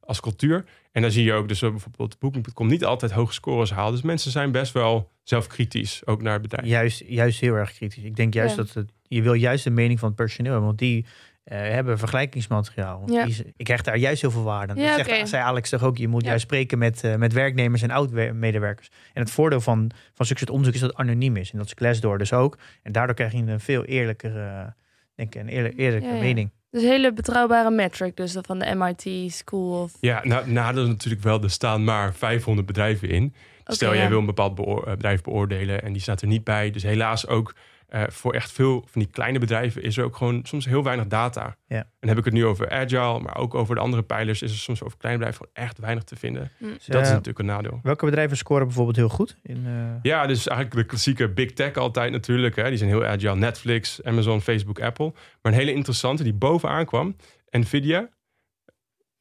als cultuur. En dan zie je ook dus bijvoorbeeld Booking.com niet altijd hoge scores haalt. Dus mensen zijn best wel zelfkritisch, ook naar het bedrijf. Juist, juist heel erg kritisch. Ik denk juist Ja. dat het, je wil juist de mening van het personeel hebben. Want die eh, hebben vergelijkingsmateriaal. Ja. ik krijg daar juist heel veel waarde aan. Ja, dat zei Alex toch ook. Je moet Ja. juist spreken met, eh, met werknemers en oud-medewerkers. En het voordeel van, van succes onderzoek is dat het anoniem is. En dat is Glassdoor dus ook. En daardoor krijg je een veel eerlijkere, eh, denk ik, een eerlijk, eerlijke Ja, ja. mening. Dus een hele betrouwbare metric dus dat van de MIT School of... Ja, nou, nadeel is natuurlijk wel, er staan maar 500 bedrijven in. Stel, jij ja. wil een bepaald beoor- bedrijf beoordelen en die staat er niet bij. Dus helaas ook eh, voor echt veel van die kleine bedrijven is er ook gewoon soms heel weinig data. Ja. En dan heb ik het nu over agile, maar ook over de andere pijlers is er soms over kleine bedrijven gewoon echt weinig te vinden. Dus, Dat is eh, natuurlijk een nadeel. welke bedrijven scoren bijvoorbeeld heel goed? In, eh, Ja, dus eigenlijk de klassieke big tech altijd natuurlijk. Hè. Die zijn heel agile. Netflix, Amazon, Facebook, Apple. Maar een hele interessante die bovenaan kwam. Nvidia.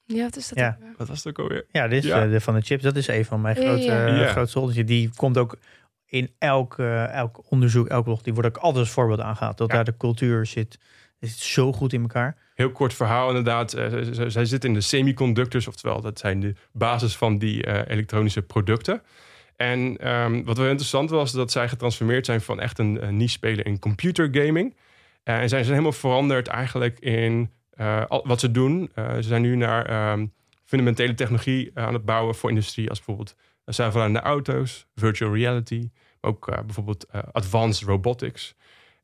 Ja, wat is dat? Ja. ook weer? Wat was het ook alweer? Ja, dit is Ja. de van de chips. Dat is een van mijn grote, ja. rolletjes. Die komt ook in elk, elk onderzoek, elk blog. Die wordt ook altijd als voorbeeld aangehaald. Dat Ja. daar de cultuur zit. Zit zo goed in elkaar. Heel kort verhaal inderdaad. Eh, zij zitten in de semiconductors, oftewel dat zijn de basis van die eh, elektronische producten. En ehm, wat wel interessant was, is dat zij getransformeerd zijn van echt een, een niche speler in computergaming. Eh, en zij zijn helemaal veranderd eigenlijk in al, wat ze doen. Ze zijn nu naar ehm, fundamentele technologie aan het bouwen voor industrie als bijvoorbeeld Dat zijn vooral in de auto's, virtual reality, maar ook eh, bijvoorbeeld eh, advanced robotics.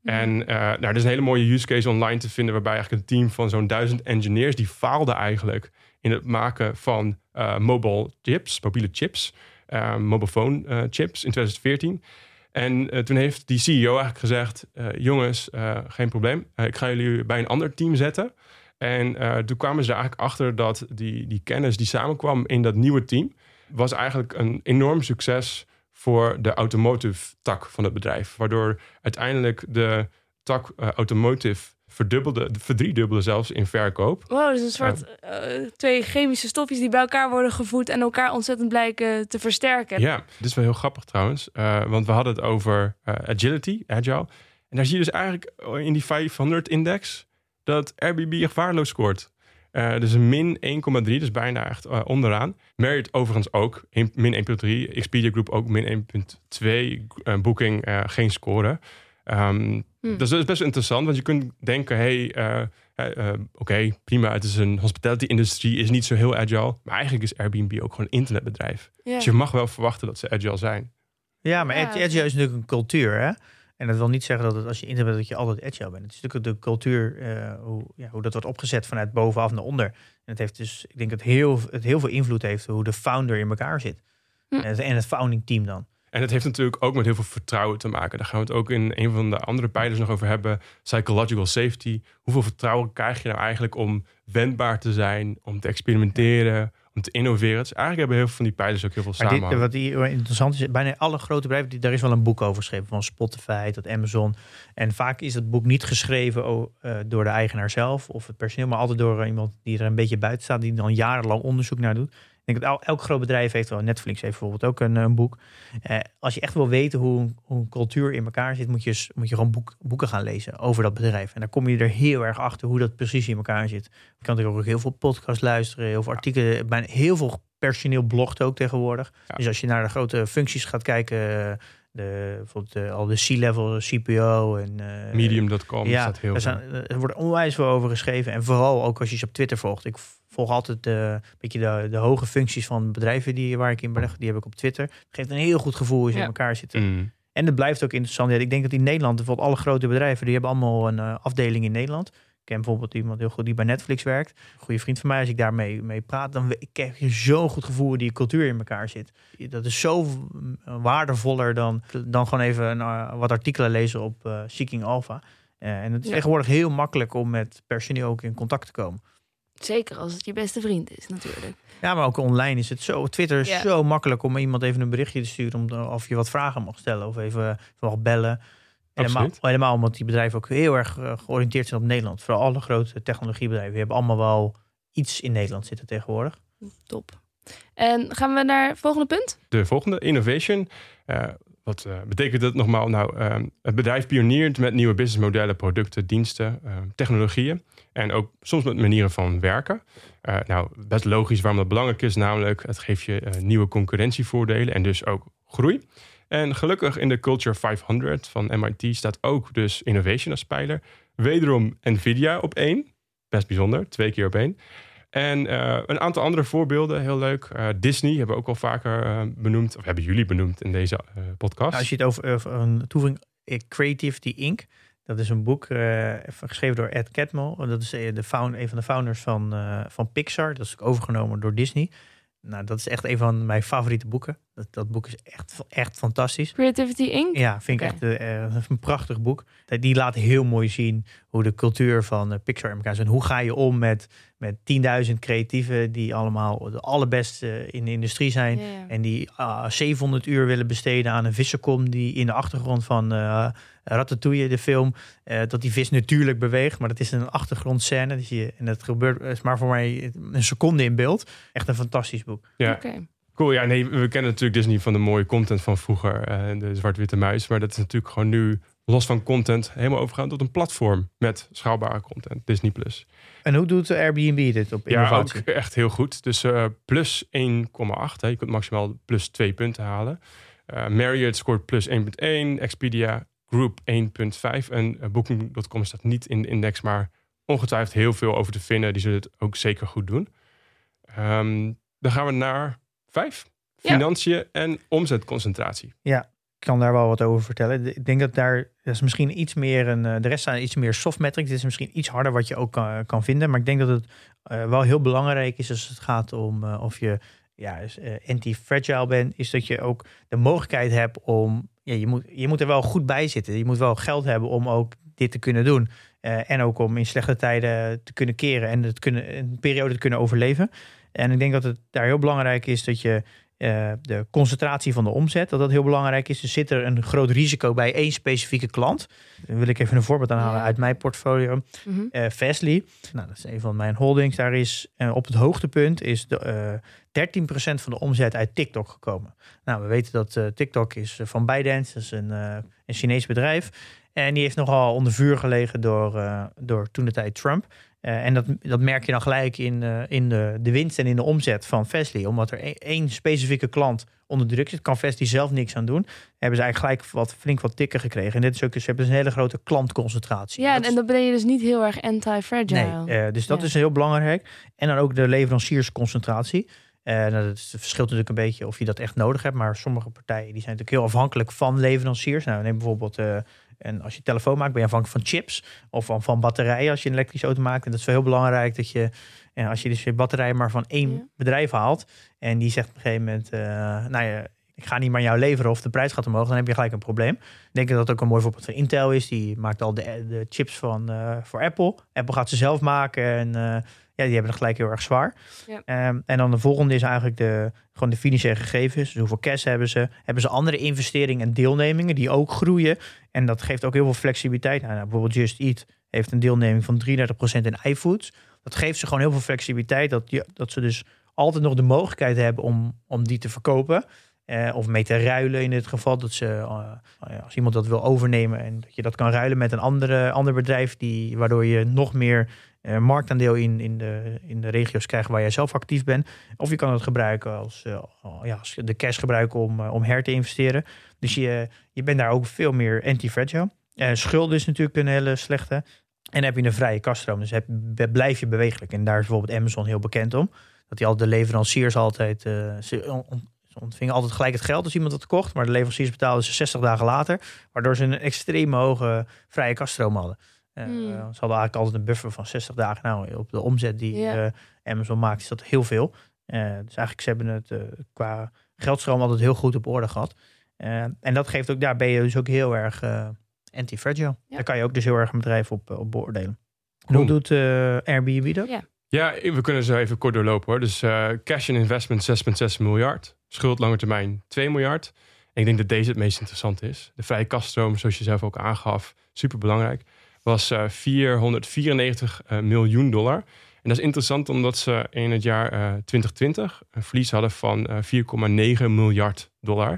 En eh, nou, er is een hele mooie use case online te vinden, waarbij eigenlijk een team van zo'n duizend engineers, die faalde eigenlijk in het maken van mobile chips, mobiele chips, eh, mobile phone chips in 2014. En toen heeft die CEO eigenlijk gezegd: Jongens, geen probleem. Ik ga jullie bij een ander team zetten. En toen kwamen ze er eigenlijk achter dat die, die kennis die samenkwam in dat nieuwe team, was eigenlijk een enorm succes voor de automotive tak van het bedrijf. Waardoor uiteindelijk de tak eh, automotive verdubbelde, verdriedubbelde zelfs in verkoop. Wow, dus een soort eh, twee chemische stofjes die bij elkaar worden gevoed en elkaar ontzettend blijken te versterken. Ja, dit is wel heel grappig trouwens. eh, want we hadden het over agility, agile. En daar zie je dus eigenlijk in die 500-index dat Airbnb echt waardeloos scoort. Eh, dus een min 1,3, dus bijna echt eh, onderaan. Marriott overigens ook, een- min 1,3. Expedia Group ook min 1,2. Eh, Booking eh, geen score. Ehm, Hm. Dus dat is best interessant, want je kunt denken... hey, eh, oké, prima, het is een hospitality-industrie, is niet zo heel agile. Maar eigenlijk is Airbnb ook gewoon een internetbedrijf. Dus je mag wel verwachten dat ze agile zijn. Ja, maar Ja, agile is natuurlijk een cultuur, hè? En dat wil niet zeggen dat het, als je internet bent, dat je altijd agile bent. Het is natuurlijk de cultuur, eh, hoe, ja, hoe dat wordt opgezet vanuit bovenaf naar onder. En het heeft dus, ik denk dat heel, het heel veel invloed heeft hoe de founder in elkaar zit. Hm. En, het, en het founding team dan. En het heeft natuurlijk ook met heel veel vertrouwen te maken. Daar gaan we het ook in een van de andere pijlers nog over hebben. Psychological safety. Hoeveel vertrouwen krijg je nou eigenlijk om wendbaar te zijn, om te experimenteren, om te innoveren? Dus eigenlijk hebben heel veel van die pijlers ook heel veel Maar dit, wat hier interessant is, bijna alle grote bedrijven, die, daar is wel een boek over geschreven. Van Spotify tot Amazon. En vaak is dat boek niet geschreven eh, door de eigenaar zelf of het personeel, maar altijd door iemand die er een beetje buiten staat, die dan jarenlang onderzoek naar doet. Ik denk dat el- elk groot bedrijf heeft wel. Netflix heeft bijvoorbeeld ook een, een boek. Eh, als je echt wil weten hoe, een- hoe een cultuur in elkaar zit, moet je, moet je gewoon boek, boeken gaan lezen over dat bedrijf. En dan kom je er heel erg achter hoe dat precies in elkaar zit. Je kan natuurlijk ook heel veel podcasts luisteren, heel veel artikelen. Bijna heel veel personeel blogt ook tegenwoordig. Ja. Dus als je naar de grote functies gaat kijken, eh, de, bijvoorbeeld eh, al de C-level, CPO en Medium.com ja, staat heel er, zijn, er wordt onwijs veel over geschreven. En vooral ook als je ze op Twitter volgt. Ik volg altijd de, een beetje de, de hoge functies van bedrijven die, waar ik in beleg. Die heb ik op Twitter. Het geeft een heel goed gevoel ze Ja. in elkaar zitten. Mm. En het blijft ook interessant. Ja, ik denk dat in Nederland, bijvoorbeeld alle grote bedrijven, die hebben allemaal een eh, afdeling in Nederland. Ik ken bijvoorbeeld iemand heel goed die bij Netflix werkt. Een goede vriend van mij, als ik daarmee mee praat, dan krijg je zo'n goed gevoel die cultuur in elkaar zit. Dat is zo mm, waardevoller dan, dan gewoon even een, eh, wat artikelen lezen op eh, Seeking Alpha. En het is Ja. tegenwoordig heel makkelijk om met personeel ook in contact te komen. Zeker als het je beste vriend is, natuurlijk. Ja, maar ook online is het zo. Twitter is Ja. zo makkelijk om iemand even een berichtje te sturen. Om, of je wat vragen mag stellen of even mag bellen. Helemaal, Absoluut. helemaal omdat die bedrijven ook heel erg eh, georiënteerd zijn op Nederland. Vooral alle grote technologiebedrijven. Die hebben allemaal wel iets in Nederland zitten tegenwoordig. Top. En gaan we naar het volgende punt? De volgende, innovation. Eh, wat eh, betekent dat nogmaal? Nou, ehm, het bedrijf pioneert met nieuwe businessmodellen, producten, diensten, ehm, technologieën. En ook soms met manieren van werken. Eh, nou, best logisch waarom dat belangrijk is. Namelijk, het geeft je eh, nieuwe concurrentievoordelen en dus ook groei. En gelukkig in de Culture 500 van MIT staat ook dus innovation als pijler. Wederom Nvidia op één. Best bijzonder, twee keer op één. En eh, een aantal andere voorbeelden, heel leuk. Eh, Disney hebben we ook al vaker eh, benoemd, of hebben jullie benoemd in deze podcast. Nou, als je het over, over een toevoeging Creativity Inc. Dat is een boek geschreven door Ed Catmull. Dat is de een van de founders van, van Pixar. Dat is ook overgenomen door Disney. Nou, dat is echt een van mijn favoriete boeken. Dat, dat boek is echt, echt fantastisch. Creativity Inc. Ja, vind ik echt eh, eh, een prachtig boek. Die laat heel mooi zien hoe de cultuur van eh, Pixar in elkaar zit. Hoe ga je om met, met 10.000 creatieven die allemaal de allerbeste in de industrie zijn. En die ah, 700 uur willen besteden aan een vissenkom die in de achtergrond van Ratatouille, de film, eh, dat die vis natuurlijk beweegt. Maar dat is een achtergrondscène. Dus je, en dat gebeurt is maar voor mij een seconde in beeld. Echt een fantastisch boek. Ja. Oké. Cool, ja, nee, we kennen natuurlijk Disney van de mooie content van vroeger, eh, de zwart-witte muis. Maar dat is natuurlijk gewoon nu, los van content, helemaal overgegaan tot een platform met schaalbare content, Disney+. Plus. En hoe doet Airbnb dit op Ja, ook innovatie? echt heel goed. Dus eh, plus 1,8. hè. Je kunt maximaal plus 2 punten halen. Eh, Marriott scoort plus 1,1. Expedia Group 1,5. En eh, Booking.com staat niet in de index, maar ongetwijfeld heel veel over te vinden. Die zullen het ook zeker goed doen. Ehm, dan gaan we naar 5. financiën en omzetconcentratie. Ja, ik kan daar wel wat over vertellen. Ik denk dat daar dat is misschien iets meer een. eh, De rest zijn iets meer soft metrics. Dit is misschien iets harder wat je ook kan, kan vinden. Maar ik denk dat het eh, wel heel belangrijk is als het gaat om of je ja, is, eh, anti-fragile bent. Is dat je ook de mogelijkheid hebt om. Ja, je, moet, je moet er wel goed bij zitten. Je moet wel geld hebben om ook dit te kunnen doen. Eh, en ook om in slechte tijden te kunnen keren en het kunnen, een periode te kunnen overleven. En ik denk dat het daar heel belangrijk is dat je eh, de concentratie van de omzet, dat dat heel belangrijk is. Dus zit er een groot risico bij één specifieke klant. Dan wil ik even een voorbeeld aanhalen Ja. uit mijn portfolio. Eh Fastly, nou, dat is een van mijn holdings. Daar is eh, op het hoogtepunt is de, eh 13% van de omzet uit TikTok gekomen. Nou, we weten dat TikTok is van ByteDance, dat is een, een Chinees bedrijf. En die heeft nogal onder vuur gelegen door, door toen de tijd Trump. Eh, en dat, dat merk je dan gelijk in, eh, in de, de winst en in de omzet van Fastly. Omdat er één- één specifieke klant onder druk zit, kan Fastly zelf niks aan doen. Hebben ze eigenlijk gelijk wat, flink wat tikken gekregen. En dit is ook, ze hebben dus een hele grote klantconcentratie. Ja, Dat is- en dan ben je dus niet heel erg anti-fragile. Nee, eh, dus dat Ja. is heel belangrijk. En dan ook de leveranciersconcentratie. Nou, dat het verschilt natuurlijk een beetje of je dat echt nodig hebt. Maar sommige partijen die zijn natuurlijk heel afhankelijk van leveranciers. Nou, neem bijvoorbeeld, en als je telefoon maakt, ben je afhankelijk van chips. Of van, van batterijen als je een elektrische auto maakt. En dat is wel heel belangrijk dat je, eh, als je dus je batterijen maar van één Ja. bedrijf haalt. En die zegt op een gegeven moment, eh, nou ja, ik ga niet meer aan jou leveren of de prijs gaat omhoog. Dan heb je gelijk een probleem. Ik denk dat dat ook een mooi voorbeeld van Intel is. Die maakt al de, de chips van, eh, voor Apple. Apple gaat ze zelf maken en eh, ja, die hebben het gelijk heel erg zwaar. Ja. Ehm, en dan de volgende is eigenlijk de, gewoon de financiële gegevens. Dus hoeveel cash hebben ze? Hebben ze andere investeringen en deelnemingen die ook groeien? En dat geeft ook heel veel flexibiliteit. Nou, nou, bijvoorbeeld Just Eat heeft een deelneming van 33% in iFoods. Dat geeft ze gewoon heel veel flexibiliteit. Dat, je, dat ze dus altijd nog de mogelijkheid hebben om, om die te verkopen. Eh, of mee te ruilen in dit geval. Dat ze, eh, nou als iemand dat wil overnemen en dat je dat kan ruilen met een andere, ander bedrijf, die, waardoor je nog meer eh, marktaandeel in, in, de, in de regio's krijgt waar jij zelf actief bent. Of je kan het gebruiken als, eh, ja, als de cash gebruiken om, eh, om her te investeren. Dus je, je bent daar ook veel meer anti-fragile. Schulden is natuurlijk een hele slechte. En heb je een vrije kaststroom. Dus heb, blijf je bewegelijk. En daar is bijvoorbeeld Amazon heel bekend om. Dat die al de leveranciers altijd. ze ontvingen altijd gelijk het geld als iemand dat kocht. Maar de leveranciers betaalden ze 60 dagen later. Waardoor ze een extreem hoge vrije kaststroom hadden. Eh, Hmm. Ze hadden eigenlijk altijd een buffer van 60 dagen. Nou, op de omzet die Ja. eh, Amazon maakt, is dat heel veel. Eh, dus eigenlijk ze hebben het eh, qua geldstroom altijd heel goed op orde gehad. Eh, en dat geeft ook, daar ben je dus ook heel erg anti-fragile. Ja. Daar kan je ook dus heel erg een bedrijf op, op beoordelen. En. Hoe doet eh, Airbnb dat? Ja. Ja, we kunnen zo even kort doorlopen hoor. Dus eh, cash en investment 6,6 miljard. Schuld lange termijn 2 miljard. En ik denk dat deze het meest interessant is. De vrije kaststroom, zoals je zelf ook aangaf, super belangrijk. Was eh 494 eh, miljoen dollar. En dat is interessant omdat ze in het jaar eh, 2020 een verlies hadden van eh, 4,9 miljard dollar.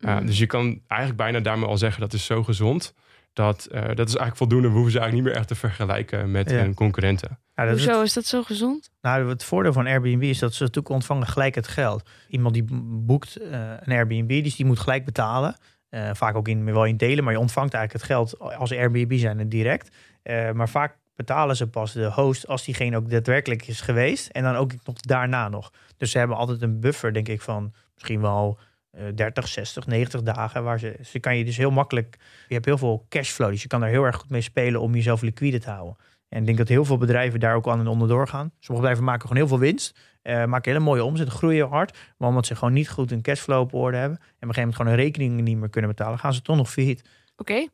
Uh, Mhm. Dus je kan eigenlijk bijna daarmee al zeggen dat is zo gezond. Dat, eh, dat is eigenlijk voldoende. We hoeven ze eigenlijk niet meer echt te vergelijken met Ja. hun concurrenten. Dat is Hoezo het, is dat zo gezond? nou, het voordeel van Airbnb is dat ze natuurlijk ontvangen gelijk het geld. Iemand die boekt eh, een Airbnb, dus die moet gelijk betalen. Eh, vaak ook in, wel in delen, maar je ontvangt eigenlijk het geld als Airbnb zijn en direct. Eh, maar vaak betalen ze pas de host als diegene ook daadwerkelijk is geweest. En dan ook nog daarna nog. Dus ze hebben altijd een buffer, denk ik, van misschien wel eh 30, 60, 90 dagen. Waar ze, ze kan je dus heel makkelijk. Je hebt heel veel cashflow. Dus je kan daar heel erg goed mee spelen om jezelf liquide te houden. En ik denk dat heel veel bedrijven daar ook aan en onderdoor gaan. Sommige bedrijven maken gewoon heel veel winst. eh, maken hele mooie omzet, groeien hard. Maar omdat ze gewoon niet goed een cashflow op orde hebben. En op een gegeven moment gewoon een rekening niet meer kunnen betalen. Gaan ze toch nog failliet. Oké.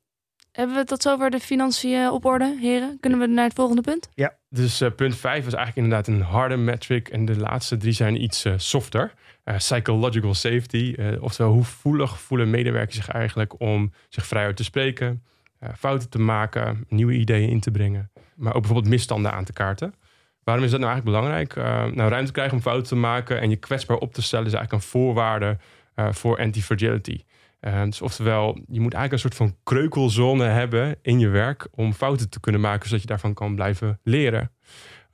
Hebben we tot zover de financiën op orde, heren? Kunnen we naar het volgende punt? Dus eh, punt 5 is eigenlijk inderdaad een harde metric. En de laatste drie zijn iets eh, softer. Eh, psychological safety. eh, oftewel, hoe voelig voelen medewerkers zich eigenlijk om zich vrijuit te spreken, eh, fouten te maken, nieuwe ideeën in te brengen. Maar ook bijvoorbeeld misstanden aan te kaarten. Waarom is dat nou eigenlijk belangrijk? Eh, nou, ruimte krijgen om fouten te maken en je kwetsbaar op te stellen is eigenlijk een voorwaarde eh, voor anti-fragility. Eh, dus oftewel, je moet eigenlijk een soort van kreukelzone hebben in je werk om fouten te kunnen maken, zodat je daarvan kan blijven leren.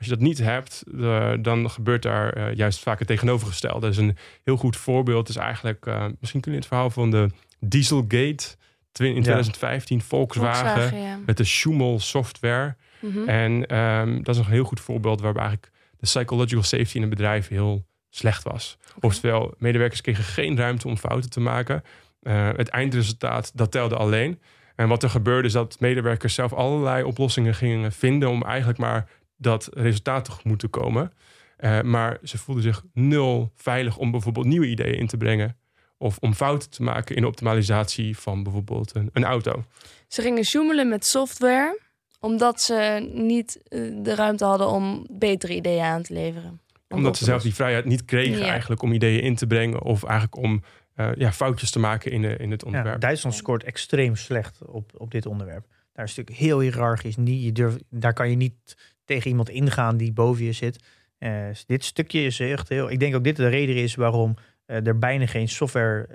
Als je dat niet hebt, eh, dan gebeurt daar eh, juist vaak het tegenovergestelde. Dus een heel goed voorbeeld is eigenlijk, eh, misschien kun je het verhaal van de Dieselgate in 2015, Volkswagen, ja. met de Schumel software. Mhm. En ehm, dat is een heel goed voorbeeld waarbij eigenlijk de psychological safety in een bedrijf heel slecht was. Oftewel, medewerkers kregen geen ruimte om fouten te maken. Uh, het eindresultaat, dat telde alleen. En wat er gebeurde is dat medewerkers zelf allerlei oplossingen gingen vinden om eigenlijk maar dat resultaat tegemoet te komen. Uh, maar ze voelden zich nul veilig om bijvoorbeeld nieuwe ideeën in te brengen. Of om fouten te maken in de optimalisatie van bijvoorbeeld een, een auto. Ze gingen zoemelen met software, omdat ze niet eh, de ruimte hadden om betere ideeën aan te leveren. Omdat ze zelf die vrijheid niet kregen eigenlijk om ideeën in te brengen. Of eigenlijk om uh, ja, foutjes te maken in, de, in het onderwerp. Ja, Duitsland scoort extreem slecht op, op dit onderwerp. Daar is natuurlijk heel hiërarchisch. Niet, je durft, daar kan je niet tegen iemand ingaan die boven je zit. Uh, dit stukje is echt heel. Ik denk ook dit de reden is waarom er bijna geen software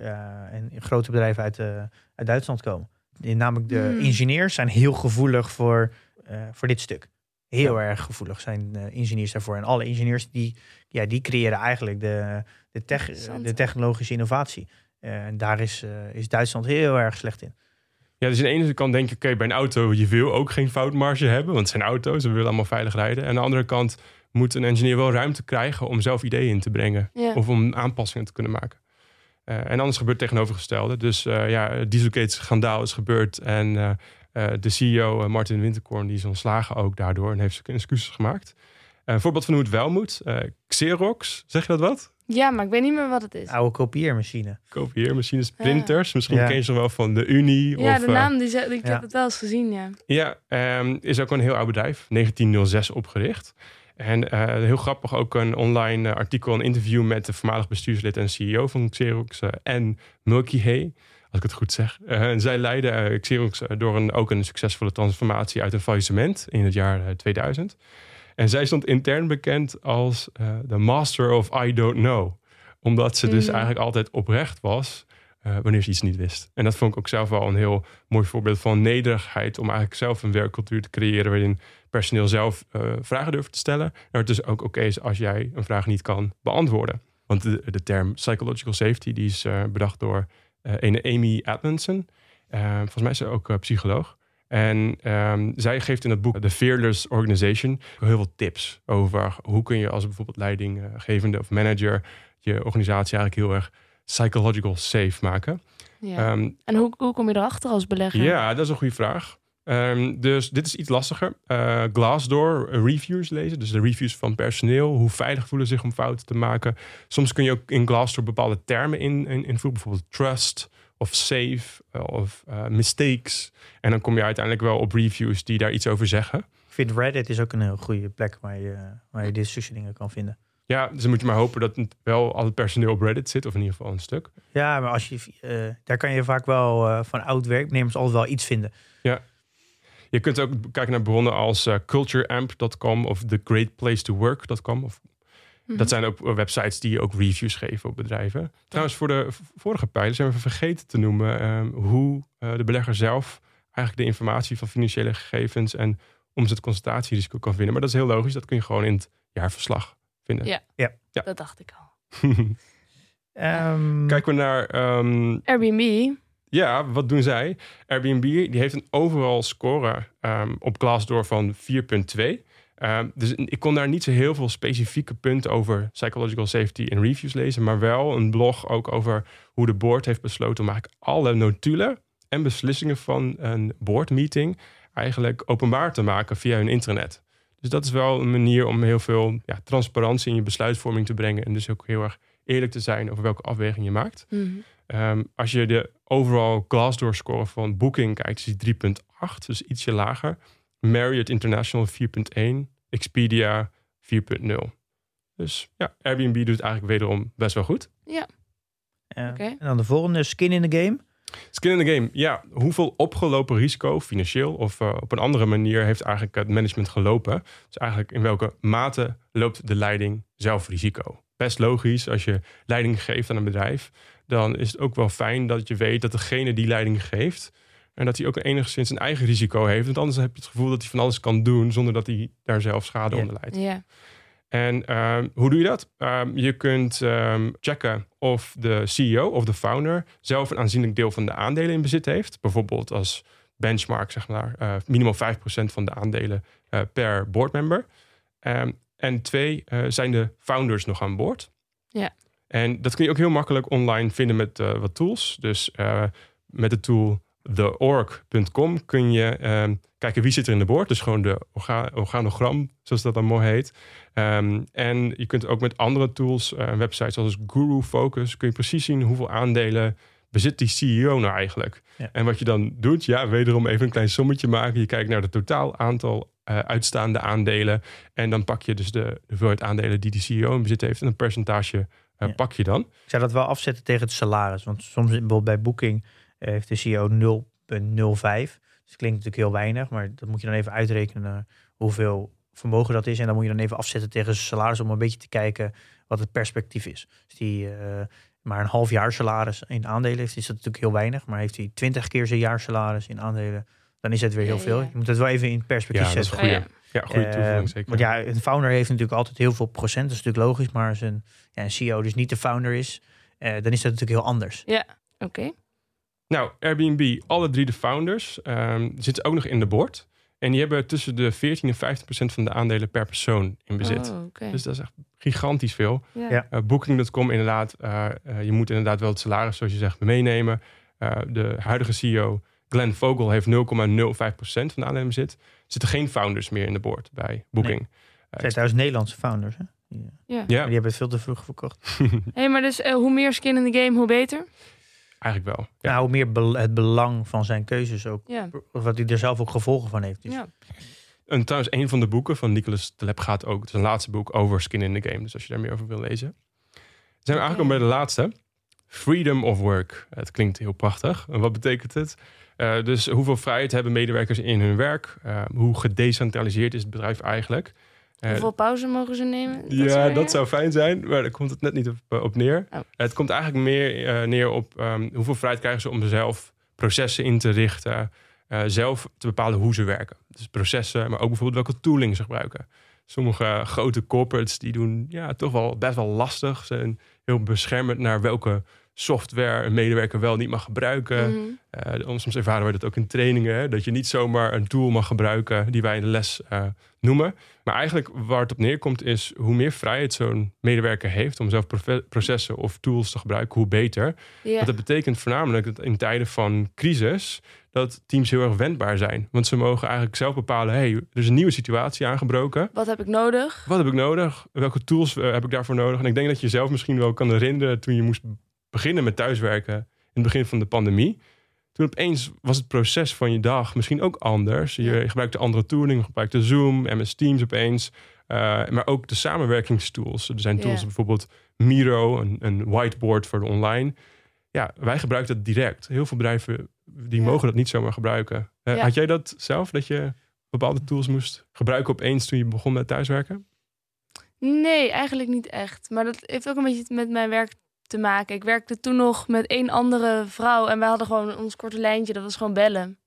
en grote bedrijven uit, uit Duitsland komen. Namelijk de hmm. ingenieurs zijn heel gevoelig voor, voor dit stuk. Heel erg gevoelig zijn ingenieurs daarvoor. En alle ingenieurs die, ja, die creëren eigenlijk de, de, tech, de technologische innovatie. Eh, en daar is, eh, is Duitsland heel erg slecht in. Ja, dus aan de ene kant denk je, oké, bij een auto, je wil ook geen foutmarge hebben, want het zijn auto's, we willen allemaal veilig rijden. En aan de andere kant moet een engineer wel ruimte krijgen om zelf ideeën in te brengen of om aanpassingen te kunnen maken. Uh, en anders gebeurt het tegenovergestelde. Dus uh, ja, Dieselgate-schandaal is gebeurd en de CEO Martin Winterkorn die is ontslagen ook daardoor en heeft zijn excuses gemaakt. een voorbeeld van hoe het wel moet. Xerox, zeg je dat wat? Ja, maar ik weet niet meer wat het is. Oude kopieermachine. Kopieermachines, printers. Misschien ken je ze wel van de Unie. Ja, de eh, naam, die, ik heb het wel eens gezien, ja. Ja, um, is ook een heel oud bedrijf. 1906 opgericht. En uh, heel grappig ook een online artikel, een interview met de voormalig bestuurslid en CEO van Xerox uh, en Milky Hay. Als ik het goed zeg. en zij leidden Xerox door een, ook een succesvolle transformatie uit een faillissement in het jaar 2000. En zij stond intern bekend als de master of I don't know. Omdat ze dus mm. eigenlijk altijd oprecht was uh, wanneer ze iets niet wist. En dat vond ik ook zelf wel een heel mooi voorbeeld van nederigheid. Om eigenlijk zelf een werkcultuur te creëren waarin personeel zelf uh, vragen durft te stellen. En het dus ook oké is als jij een vraag niet kan beantwoorden. Want de, term psychological safety die is bedacht door een Amy Edmondson. volgens mij is ze ook psycholoog. En um, zij geeft in het boek The Fearless Organization heel veel tips over hoe kun je als bijvoorbeeld leidinggevende of manager je organisatie eigenlijk heel erg psychological safe maken. Ja. Um, en hoe, hoe kom je erachter als belegger? Ja, dat is een goede vraag. Um, dus dit is iets lastiger. Uh, Glassdoor reviews lezen, dus de reviews van personeel. Hoe veilig voelen ze zich om fouten te maken. Soms kun je ook in Glassdoor bepaalde termen in, in, invoeren, bijvoorbeeld trust of safe of uh, mistakes. En dan kom je uiteindelijk wel op reviews die daar iets over zeggen. Ik vind Reddit is ook een heel goede plek waar je, waar je dit soort dingen kan vinden. Ja, dus dan moet je maar hopen dat wel al het personeel op Reddit zit, of in ieder geval een stuk. Ja, maar als je, uh, daar kan je vaak wel uh, van oud werknemers altijd wel iets vinden. Ja. Je kunt ook kijken naar bronnen als uh, cultureamp.com of thegreatplacetowork.com of dat mhm. zijn ook websites die ook reviews geven op bedrijven. Trouwens, voor de vorige pijlen zijn we vergeten te noemen um, hoe uh, de belegger zelf eigenlijk de informatie van financiële gegevens en omzetconcentratierisico kan vinden. Maar dat is heel logisch, dat kun je gewoon in het jaarverslag vinden. Ja, ja. ja. dat dacht ik al. um, Kijken we naar... Um, Airbnb. Ja, wat doen zij? Airbnb die heeft een overal score op Glassdoor van 4,2. Ehm, dus ik kon daar niet zo heel veel specifieke punten over psychological safety in reviews lezen, maar wel een blog ook over hoe de board heeft besloten om eigenlijk alle notulen en beslissingen van een boardmeeting eigenlijk openbaar te maken via hun internet. Dus dat is wel een manier om heel veel ja, transparantie in je besluitvorming te brengen en dus ook heel erg eerlijk te zijn over welke afweging je maakt. Mhm. Ehm, als je de overall Glassdoor score van Booking kijkt, is die 3.8, dus ietsje lager. Marriott International 4.1, Expedia 4.0. Dus ja, Airbnb doet het eigenlijk wederom best wel goed. Ja. Uh, En dan de volgende, skin in the game. Skin in the game, ja. Hoeveel opgelopen risico, financieel of uh, op een andere manier, heeft eigenlijk het management gelopen? Dus eigenlijk in welke mate loopt de leiding zelf risico? Best logisch, als je leiding geeft aan een bedrijf, dan is het ook wel fijn dat je weet dat degene die leiding geeft, en dat hij ook enigszins een eigen risico heeft. Want anders heb je het gevoel dat hij van alles kan doen zonder dat hij daar zelf schade onder leidt. Ja. En ehm, hoe doe je dat? Ehm, je kunt um, checken of de CEO of de founder zelf een aanzienlijk deel van de aandelen in bezit heeft. Bijvoorbeeld als benchmark, zeg maar, uh, minimaal 5% van de aandelen uh, per boardmember. en twee, uh, zijn de founders nog aan boord? Ja. En dat kun je ook heel makkelijk online vinden met eh, wat tools. Dus eh, met de tool theorg.com kun je ehm, kijken wie zit er in de boord. Dus gewoon de orga organogram, zoals dat dan mooi heet. Ehm, en je kunt ook met andere tools, uh, websites zoals Guru Focus, kun je precies zien hoeveel aandelen bezit die CEO nou eigenlijk. Ja. En wat je dan doet, ja, wederom even een klein sommetje maken. Je kijkt naar het totaal aantal uh, uitstaande aandelen. En dan pak je dus de, de hoeveelheid aandelen die die CEO in bezit heeft. En een percentage uh, Ja. pak je dan. Ik zou dat wel afzetten tegen het salaris. Want soms bijvoorbeeld bij Booking eh, heeft de CEO 0,05. Dus klinkt natuurlijk heel weinig. Maar dat moet je dan even uitrekenen hoeveel vermogen dat is. En dan moet je dan even afzetten tegen zijn salaris om een beetje te kijken wat het perspectief is. Dus die eh, maar een half jaar salaris in aandelen heeft, is dat natuurlijk heel weinig. Maar heeft hij 20 keer zijn jaar salaris in aandelen, dan is het weer heel Ja, veel. ja. Je moet het wel even in perspectief Ja, dat is zetten. Oh, goeie. ja. Ja, goede Eh, toevoeging zeker. Want ja, een founder heeft natuurlijk altijd heel veel procent. Dat is natuurlijk logisch. Maar als een, ja, een CEO dus niet de founder is, eh, dan is dat natuurlijk heel anders. Oké. Nou, Airbnb, alle drie de founders ehm, zitten ook nog in de board. En die hebben tussen de 14 en 15 procent van de aandelen per persoon in bezit. Oh. Dus dat is echt gigantisch veel. ja. Uh, Booking.com inderdaad, eh, eh, je moet inderdaad wel het salaris, zoals je zegt, meenemen. Eh, de huidige CEO, Glenn Vogel, heeft 0,05 procent van de aandelen in bezit. Er zitten geen founders meer in de board bij Booking. Het zijn trouwens Nederlandse founders. Hè? Die, Ja. Ja, die hebben het veel te vroeg verkocht. Hey, maar dus eh, hoe meer skin in the game, hoe beter? Eigenlijk wel. Ja. Nou, hoe meer het belang van zijn keuzes ook. Ja. Of wat hij er zelf ook gevolgen van heeft. Dus ja. En trouwens, een van de boeken van Nicolas Taleb gaat ook, het is een laatste boek over skin in the game. Dus als je daar meer over wil lezen. Zijn we eigenlijk al bij de laatste. Freedom of work. Het klinkt heel prachtig. En wat betekent het? Eh, dus hoeveel vrijheid hebben medewerkers in hun werk? Eh, hoe gedecentraliseerd is het bedrijf eigenlijk? Hoeveel pauze mogen ze nemen? ja, dat zou fijn zijn, maar daar komt het net niet op, eh, op neer. Oh. Het komt eigenlijk meer eh, neer op ehm, hoeveel vrijheid krijgen ze om zelf processen in te richten, eh, zelf te bepalen hoe ze werken. Dus processen, maar ook bijvoorbeeld welke tooling ze gebruiken. Sommige grote corporates die doen ja, toch wel best wel lastig. Ze zijn heel beschermend naar welke software een medewerker wel niet mag gebruiken. Mhm. Eh, soms ervaren wij dat ook in trainingen. Hè, dat je niet zomaar een tool mag gebruiken die wij in de les eh, noemen. Maar eigenlijk waar het op neerkomt is hoe meer vrijheid zo'n medewerker heeft om zelf processen of tools te gebruiken, hoe beter. Want dat betekent voornamelijk dat in tijden van crisis dat teams heel erg wendbaar zijn. Want ze mogen eigenlijk zelf bepalen, hey, er is een nieuwe situatie aangebroken. Wat heb ik nodig? Wat heb ik nodig? Welke tools eh, heb ik daarvoor nodig? En ik denk dat je jezelf misschien wel kan herinneren toen je moest beginnen met thuiswerken in het begin van de pandemie. Toen opeens was het proces van je dag misschien ook anders. Je gebruikte andere tooling, je gebruikte Zoom, MS Teams opeens. Eh, maar ook de samenwerkingstools. Er zijn tools bijvoorbeeld Miro, een, een whiteboard voor de online. Ja, wij gebruiken dat direct. Heel veel bedrijven die mogen dat niet zomaar gebruiken. Eh. Had jij dat zelf, dat je bepaalde tools moest gebruiken opeens toen je begon met thuiswerken? Nee, eigenlijk niet echt. Maar dat heeft ook een beetje met mijn werk te maken. Ik werkte toen nog met één andere vrouw en wij hadden gewoon ons korte lijntje. Dat was gewoon bellen.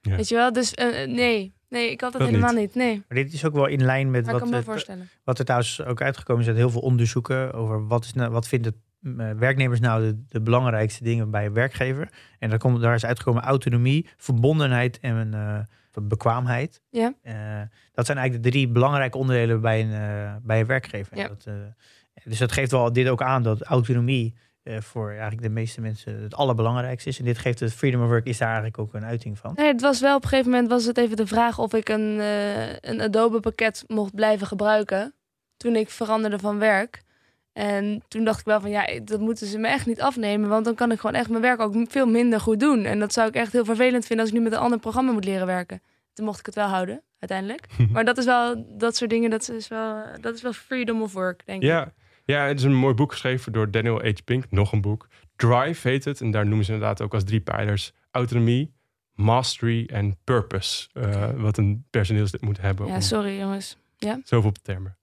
Ja. Weet je wel? Dus eh, nee. Nee, ik had dat, Dat helemaal niet. niet. Nee, Maar dit is ook wel in lijn met maar wat, me het- voorstellen. wat er trouwens ook uitgekomen is uit heel veel onderzoeken over wat, is nou, wat vinden eh, werknemers nou de, de belangrijkste dingen bij een werkgever. En daar, komt, daar is uitgekomen autonomie, verbondenheid en eh, bekwaamheid. Ja. Eh, dat zijn eigenlijk de drie belangrijke onderdelen bij een, eh, bij een werkgever. Ja. Dat, eh, dus dat geeft wel dit ook aan dat autonomie eh, voor eigenlijk de meeste mensen het allerbelangrijkste is. En dit geeft het freedom of work is daar eigenlijk ook een uiting van. Nee, het was wel op een gegeven moment was het even de vraag of ik een, eh, een Adobe pakket mocht blijven gebruiken. Toen ik veranderde van werk. En toen dacht ik wel van ja, dat moeten ze me echt niet afnemen. Want dan kan ik gewoon echt mijn werk ook veel minder goed doen. En dat zou ik echt heel vervelend vinden als ik nu met een ander programma moet leren werken. Toen mocht ik het wel houden, uiteindelijk. maar dat is wel, dat soort dingen, dat is wel, dat is wel freedom of work, denk ik. Ja, ja, het is een mooi boek geschreven door Daniel H. Pink. Nog een boek. Drive heet het. En daar noemen ze inderdaad ook als drie pijlers. Autonomie, mastery en purpose. Eh, wat een personeelslid moet hebben. Ja, om sorry jongens. Zoveel termen.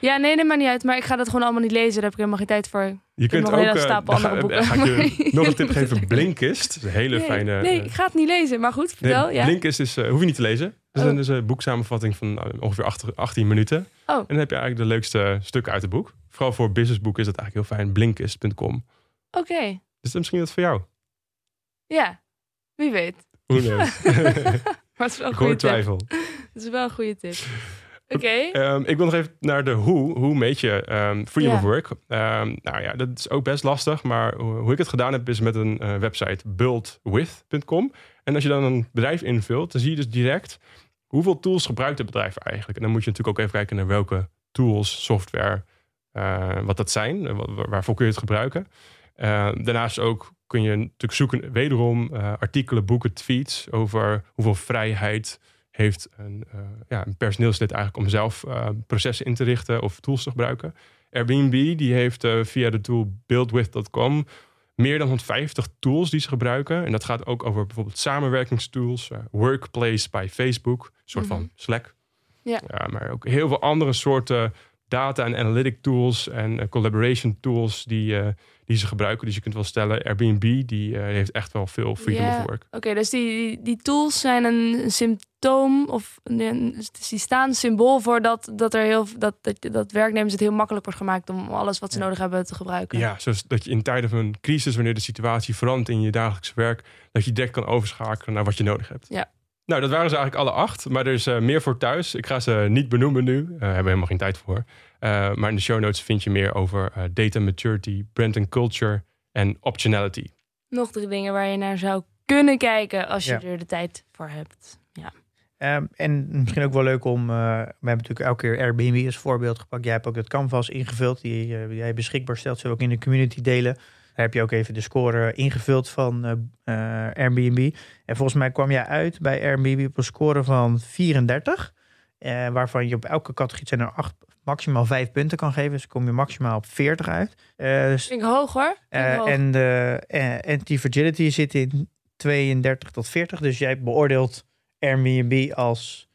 Ja, nee, neem maar niet uit. Maar ik ga dat gewoon allemaal niet lezen. Daar heb ik helemaal geen tijd voor. Je kunt nog ook... een hele eh, stapel andere boeken. Ga ik je nog een tip geven. Blinkist. Dat is een hele nee, fijne... nee, eh, ik ga het niet lezen. Maar goed, nee, vertel. ja. Blinkist is, eh, hoef je niet te lezen. Het is Oh. een, dus een boeksamenvatting van eh, ongeveer acht- 18 minuten. Oh. En dan heb je eigenlijk de leukste stukken uit het boek. Vooral voor businessboeken is dat eigenlijk heel fijn. Blinkist.com. Oké, Is dat misschien wat voor jou? ja. Wie weet. Hoe knows? Maar het is wel een goede twijfel. Het is wel een goede tip. Oké. Ehm, ik wil nog even naar de hoe. Hoe meet je ehm, freedom of work? Ehm, nou ja, dat is ook best lastig. Maar hoe ik het gedaan heb, is met een eh, website buildwith.com. En als je dan een bedrijf invult, dan zie je dus direct hoeveel tools gebruikt het bedrijf eigenlijk. En dan moet je natuurlijk ook even kijken naar welke tools, software, eh, wat dat zijn. eh, wa- waarvoor kun je het gebruiken. Eh, daarnaast ook kun je natuurlijk zoeken, wederom artikelen, boeken, tweets over hoeveel vrijheid heeft een, eh, ja, een personeelslid eigenlijk om zelf eh, processen in te richten of tools te gebruiken. Airbnb die heeft eh, via de tool buildwith.com meer dan 150 tools die ze gebruiken. En dat gaat ook over bijvoorbeeld samenwerkingstools, Workplace bij Facebook, een soort Mhm. van Slack. Ja. maar ook heel veel andere soorten data en analytic tools en eh, collaboration tools die, eh, die ze gebruiken. Dus je kunt wel stellen, Airbnb die eh, heeft echt wel veel freedom Ja. of work. Oké, dus die, die, tools zijn een symptoom of een, dus die staan symbool voor dat, dat, er heel, dat, dat, dat werknemers het heel makkelijk wordt gemaakt om alles wat ze Ja. nodig hebben te gebruiken. Ja, zoals dat je in tijden van een crisis, wanneer de situatie verandert in je dagelijks werk, dat je direct kan overschakelen naar wat je nodig hebt. Ja. Nou, dat waren ze eigenlijk alle acht, maar er is eh, meer voor thuis. Ik ga ze niet benoemen nu, uh, hebben we helemaal geen tijd voor. Uh, maar in de show notes vind je meer over uh, data maturity, brand and culture en optionality. Nog drie dingen waar je naar zou kunnen kijken als je Ja. er de tijd voor hebt. Ja. Um, en misschien ook wel leuk om, uh, we hebben natuurlijk elke keer Airbnb als voorbeeld gepakt. Jij hebt ook het canvas ingevuld, die uh, jij beschikbaar stelt. Zullen we ook in de community delen. Daar heb je ook even de score ingevuld van uh, Airbnb. En volgens mij kwam jij uit bij Airbnb op een score van 34. Uh, waarvan je op elke categorie zijn er acht, maximaal vijf punten kan geven. Dus kom je maximaal op 40 uit. Uh, dus, Vind ik hoog hoor. Vind ik hoog. En de anti-fragility zit in 32 tot 40. Dus jij beoordeelt Airbnb als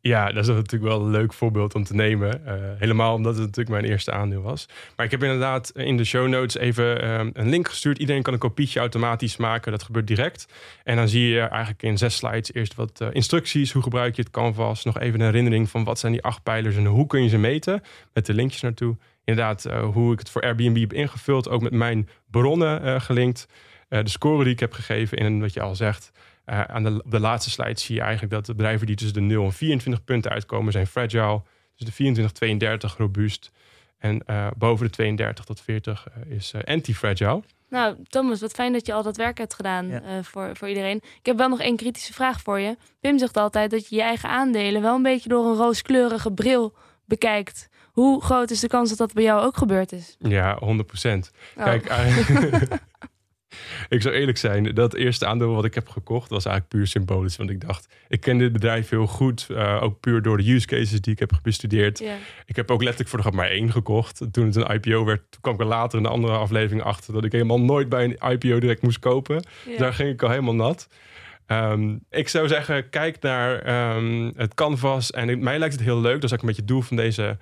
Ja, dat is natuurlijk wel een leuk voorbeeld om te nemen. Uh, helemaal omdat het natuurlijk mijn eerste aandeel was. Maar ik heb inderdaad in de show notes even um, een link gestuurd. Iedereen kan een kopietje automatisch maken. Dat gebeurt direct. En dan zie je eigenlijk in zes slides eerst wat uh, instructies. Hoe gebruik je het canvas? Nog even een herinnering van wat zijn die acht pijlers en hoe kun je ze meten? Met de linkjes naartoe. Inderdaad, uh, hoe ik het voor Airbnb heb ingevuld. Ook met mijn bronnen gelinkt. de score die ik heb gegeven in wat je al zegt. Uh, aan de, op de laatste slide zie je eigenlijk dat de bedrijven die tussen de 0 en 24 punten uitkomen zijn fragile. Dus de 24, 32 robuust. En uh, boven de 32 tot 40 uh, is anti-fragile. Nou, Thomas, wat fijn dat je al dat werk hebt gedaan ja. voor, voor iedereen. Ik heb wel nog één kritische vraag voor je. Pim zegt altijd dat je je eigen aandelen wel een beetje door een rooskleurige bril bekijkt. Hoe groot is de kans dat dat bij jou ook gebeurd is? Ja, 100 procent. Oh. Kijk, ik zou eerlijk zijn, dat eerste aandeel wat ik heb gekocht was eigenlijk puur symbolisch. Want ik dacht, ik ken dit bedrijf heel goed. Uh, ook puur door de use cases die ik heb bestudeerd. Yeah. Ik heb ook letterlijk voor de grap maar één gekocht. Toen het een IPO werd, toen kwam ik er later in de andere aflevering achter dat ik helemaal nooit bij een IPO direct moest kopen. Yeah. Daar ging ik al helemaal nat. Um, ik zou zeggen, kijk naar um, het canvas. En mij lijkt het heel leuk. Dat is ook een beetje het doel van deze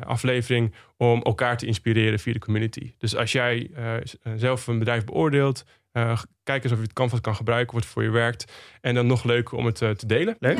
aflevering. Om elkaar te inspireren via de community. Dus als jij uh, zelf een bedrijf beoordeelt. Uh, kijk eens of je het canvas kan gebruiken. Wat voor je werkt. En dan nog leuker om het uh, te delen. Leuk.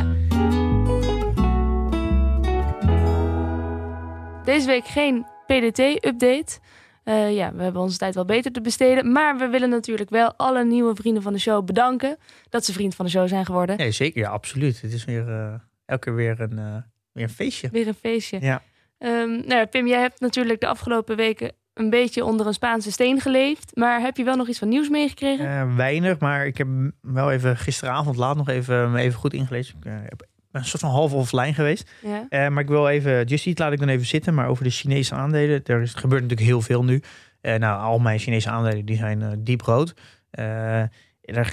Deze week geen PDT-update. Uh, ja, we hebben onze tijd wel beter te besteden. Maar we willen natuurlijk wel alle nieuwe vrienden van de show bedanken. Dat ze vriend van de show zijn geworden. Nee, zeker. Ja, absoluut. Het is weer uh, elke keer weer een, uh, weer een feestje. Weer een feestje. Ja. Um, nou ja, Pim, jij hebt natuurlijk de afgelopen weken een beetje onder een Spaanse steen geleefd. Maar heb je wel nog iets van nieuws meegekregen? Uh, weinig, maar ik heb wel even gisteravond laat nog even, even goed ingelezen. Ik heb een soort van half offline geweest. Ja. Uh, maar ik wil even, Just Eat laat ik dan even zitten. Maar over de Chinese aandelen, er is, gebeurt natuurlijk heel veel nu. Nou, al mijn Chinese aandelen die zijn diep rood. Er,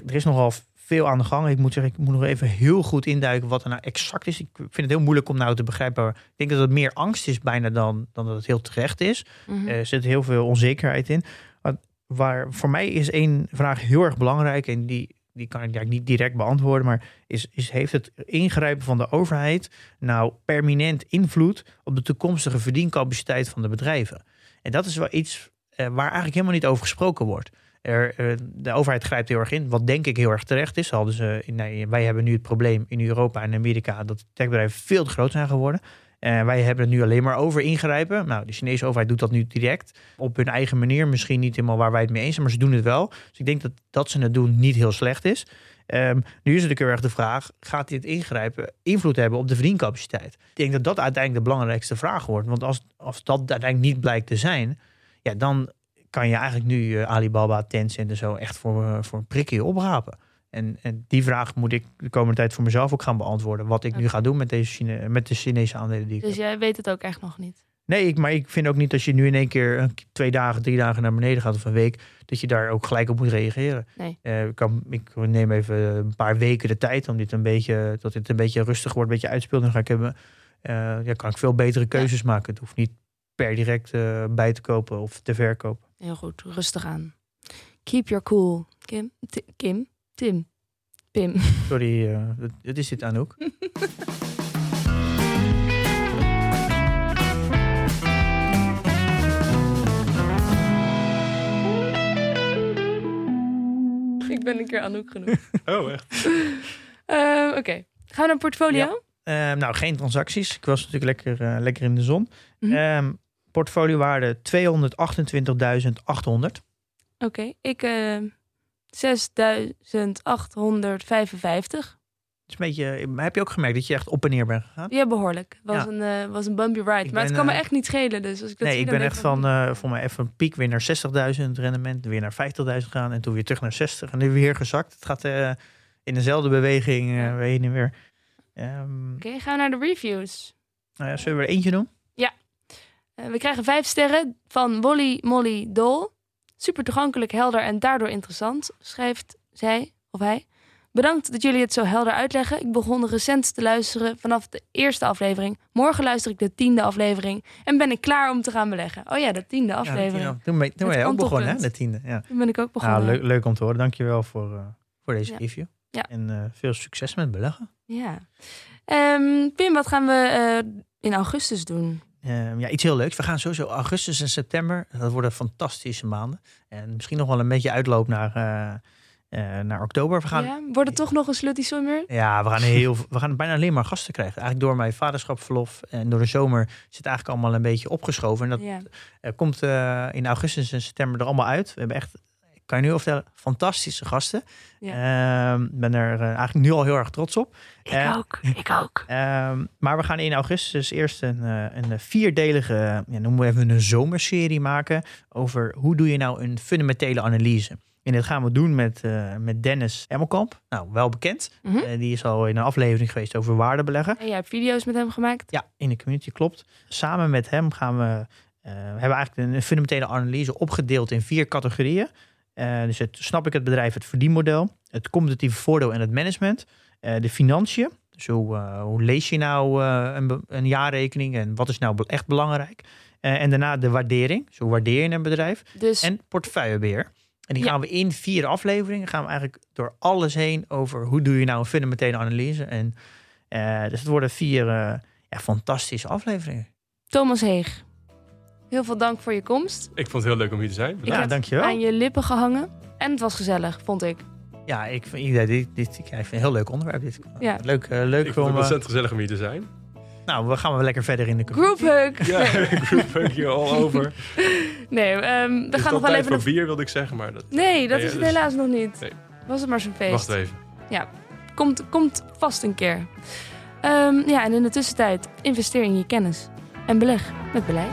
er, is nogal veel aan de gang. Ik moet zeggen, ik moet nog even heel goed induiken wat er nou exact is. Ik vind het heel moeilijk om nou te begrijpen. Ik denk dat het meer angst is bijna dan, dan dat het heel terecht is. Mm -hmm. Er zit heel veel onzekerheid in. Maar waar, voor mij is één vraag heel erg belangrijk. En die, die kan ik eigenlijk niet direct beantwoorden. Maar is, is, heeft het ingrijpen van de overheid nou permanent invloed op de toekomstige verdiencapaciteit van de bedrijven? En dat is wel iets uh, waar eigenlijk helemaal niet over gesproken wordt. Uh, de overheid grijpt heel erg in, wat denk ik heel erg terecht is. Hadden ze, nee, wij hebben nu het probleem in Europa en Amerika dat techbedrijven veel te groot zijn geworden. En wij hebben het nu alleen maar over ingrijpen. Nou, de Chinese overheid doet dat nu direct. Op hun eigen manier. Misschien niet helemaal waar wij het mee eens zijn, maar ze doen het wel. Dus ik denk dat dat ze het doen niet heel slecht is. Ehm, nu is natuurlijk heel erg de vraag, gaat dit ingrijpen invloed hebben op de verdiencapaciteit? Ik denk dat dat uiteindelijk de belangrijkste vraag wordt. Want als, als dat uiteindelijk niet blijkt te zijn, ja, dan kan je eigenlijk nu Alibaba, Tencent en zo echt voor, uh, voor een prikje oprapen. En, en die vraag moet ik de komende tijd voor mezelf ook gaan beantwoorden. Wat ik nu ga doen met, deze Chine, met de Chinese aandelen die ik Dus jij weet het ook echt nog niet? Nee, ik, maar ik vind ook niet als je nu in één keer twee dagen, drie dagen naar beneden gaat of een week, dat je daar ook gelijk op moet reageren. Nee. Uh, ik, kan, ik neem even een paar weken de tijd om dit een beetje, dat dit een beetje rustig wordt, een beetje uitspeelt. Dan ga ik hebben, uh, ja, kan ik veel betere keuzes ja. maken. Het hoeft niet per direct uh, bij te kopen of te verkopen. Heel goed, rustig aan. Keep your cool. Kim? T Kim? Tim? Pim. Sorry, uh, het is dit Anouk. Ik ben een keer Anouk genoemd. Oh, echt? uh, Oké, okay. gaan we naar portfolio? Ja. Uh, nou, geen transacties. Ik was natuurlijk lekker, uh, lekker in de zon. Mm -hmm. um, portfoliowaarde 228.800. Oké, okay. ik uh, 6855. is een beetje, heb je ook gemerkt dat je echt op en neer bent gegaan? Ja, behoorlijk. Was, ja. Een, uh, was een bumpy ride. Ik maar ben, het kan me echt niet schelen. Dus als ik dat nee, zie, ik ben echt van, uh, voor mij even een piek weer naar 60.000 rendement. Weer naar 50.000 gaan. En toen weer terug naar 60. En nu weer gezakt. Het gaat uh, in dezelfde beweging weer heen en weer. Um, Oké, okay, gaan we naar de reviews. Nou ja, zullen we er eentje doen? Ja. We krijgen vijf sterren van Wolly Molly Dol. Super toegankelijk, helder en daardoor interessant, schrijft zij of hij. Bedankt dat jullie het zo helder uitleggen. Ik begon recent te luisteren vanaf de eerste aflevering. Morgen luister ik de tiende aflevering. En ben ik klaar om te gaan beleggen. Oh ja, de tiende aflevering. Ja, toen ben, toen ben je ook begonnen, hè? De tiende. Ja. Toen ben ik ook begonnen. Nou, leuk, leuk om te horen. Dankjewel voor, uh, voor deze Ja. review. Ja. En uh, veel succes met beleggen. Ja. Ehm, Pim, wat gaan we uh, in augustus doen? Um, ja, iets heel leuks. We gaan sowieso augustus en september. Dat worden fantastische maanden. En misschien nog wel een beetje uitloop naar, uh, uh, naar oktober. We gaan, ja, wordt het toch nog een slutty summer? Ja, we gaan, heel, we gaan bijna alleen maar gasten krijgen. Eigenlijk door mijn vaderschapsverlof en door de zomer zit eigenlijk allemaal een beetje opgeschoven. En dat Ja. uh, komt uh, in augustus en september er allemaal uit. We hebben echt, kan je nu al vertellen, fantastische gasten. Ja. Ik ben er uh, eigenlijk nu al heel erg trots op. Ik Eh, ook, ik ook. Um, maar we gaan in augustus eerst een, uh, een vierdelige, ja, noemen we even een zomerserie maken over hoe doe je nou een fundamentele analyse. En dit gaan we doen met, uh, met Dennis Emmelkamp. Nou, wel bekend. Mhm. Uh, die is al in een aflevering geweest over waardebeleggen. En jij hebt video's met hem gemaakt? Ja, in de community, klopt. Samen met hem gaan we, uh, we hebben eigenlijk een fundamentele analyse opgedeeld in vier categorieën. Uh, dus het, snap ik het bedrijf, het verdienmodel, het competitieve voordeel en het management, uh, de financiën. Dus hoe, uh, hoe lees je nou een, een, jaarrekening en wat is nou echt belangrijk? en daarna de waardering, dus hoe waardeer je een bedrijf? Dus... En portefeuillebeheer. En die gaan we in vier afleveringen, gaan we eigenlijk door alles heen over hoe doe je nou een fundamentele analyse. En, dus het worden vier ja, fantastische afleveringen. Thomas Heeg, heel veel dank voor je komst. Ik vond het heel leuk om hier te zijn. Ik ja, dankjewel. aan je lippen gehangen en het was gezellig, vond ik. Ja, ik vind, dit, dit, dit, ik vind het een heel leuk onderwerp. Dit. Ja. Leuk, uh, leuk ik vond het ontzettend gezellig om hier te zijn. Nou, we gaan wel lekker verder in de Group hug. Ja, group hug hier all over. Nee, um, we Is gaan nog wel even... voor bier, wilde ik zeggen, maar dat... Nee, dat nee, is het dus... helaas nog niet. Nee. Was het maar zo'n feest. Wacht even. Ja, komt, komt vast een keer. Um, ja, en in de tussentijd investeer in je kennis. En beleg met beleid.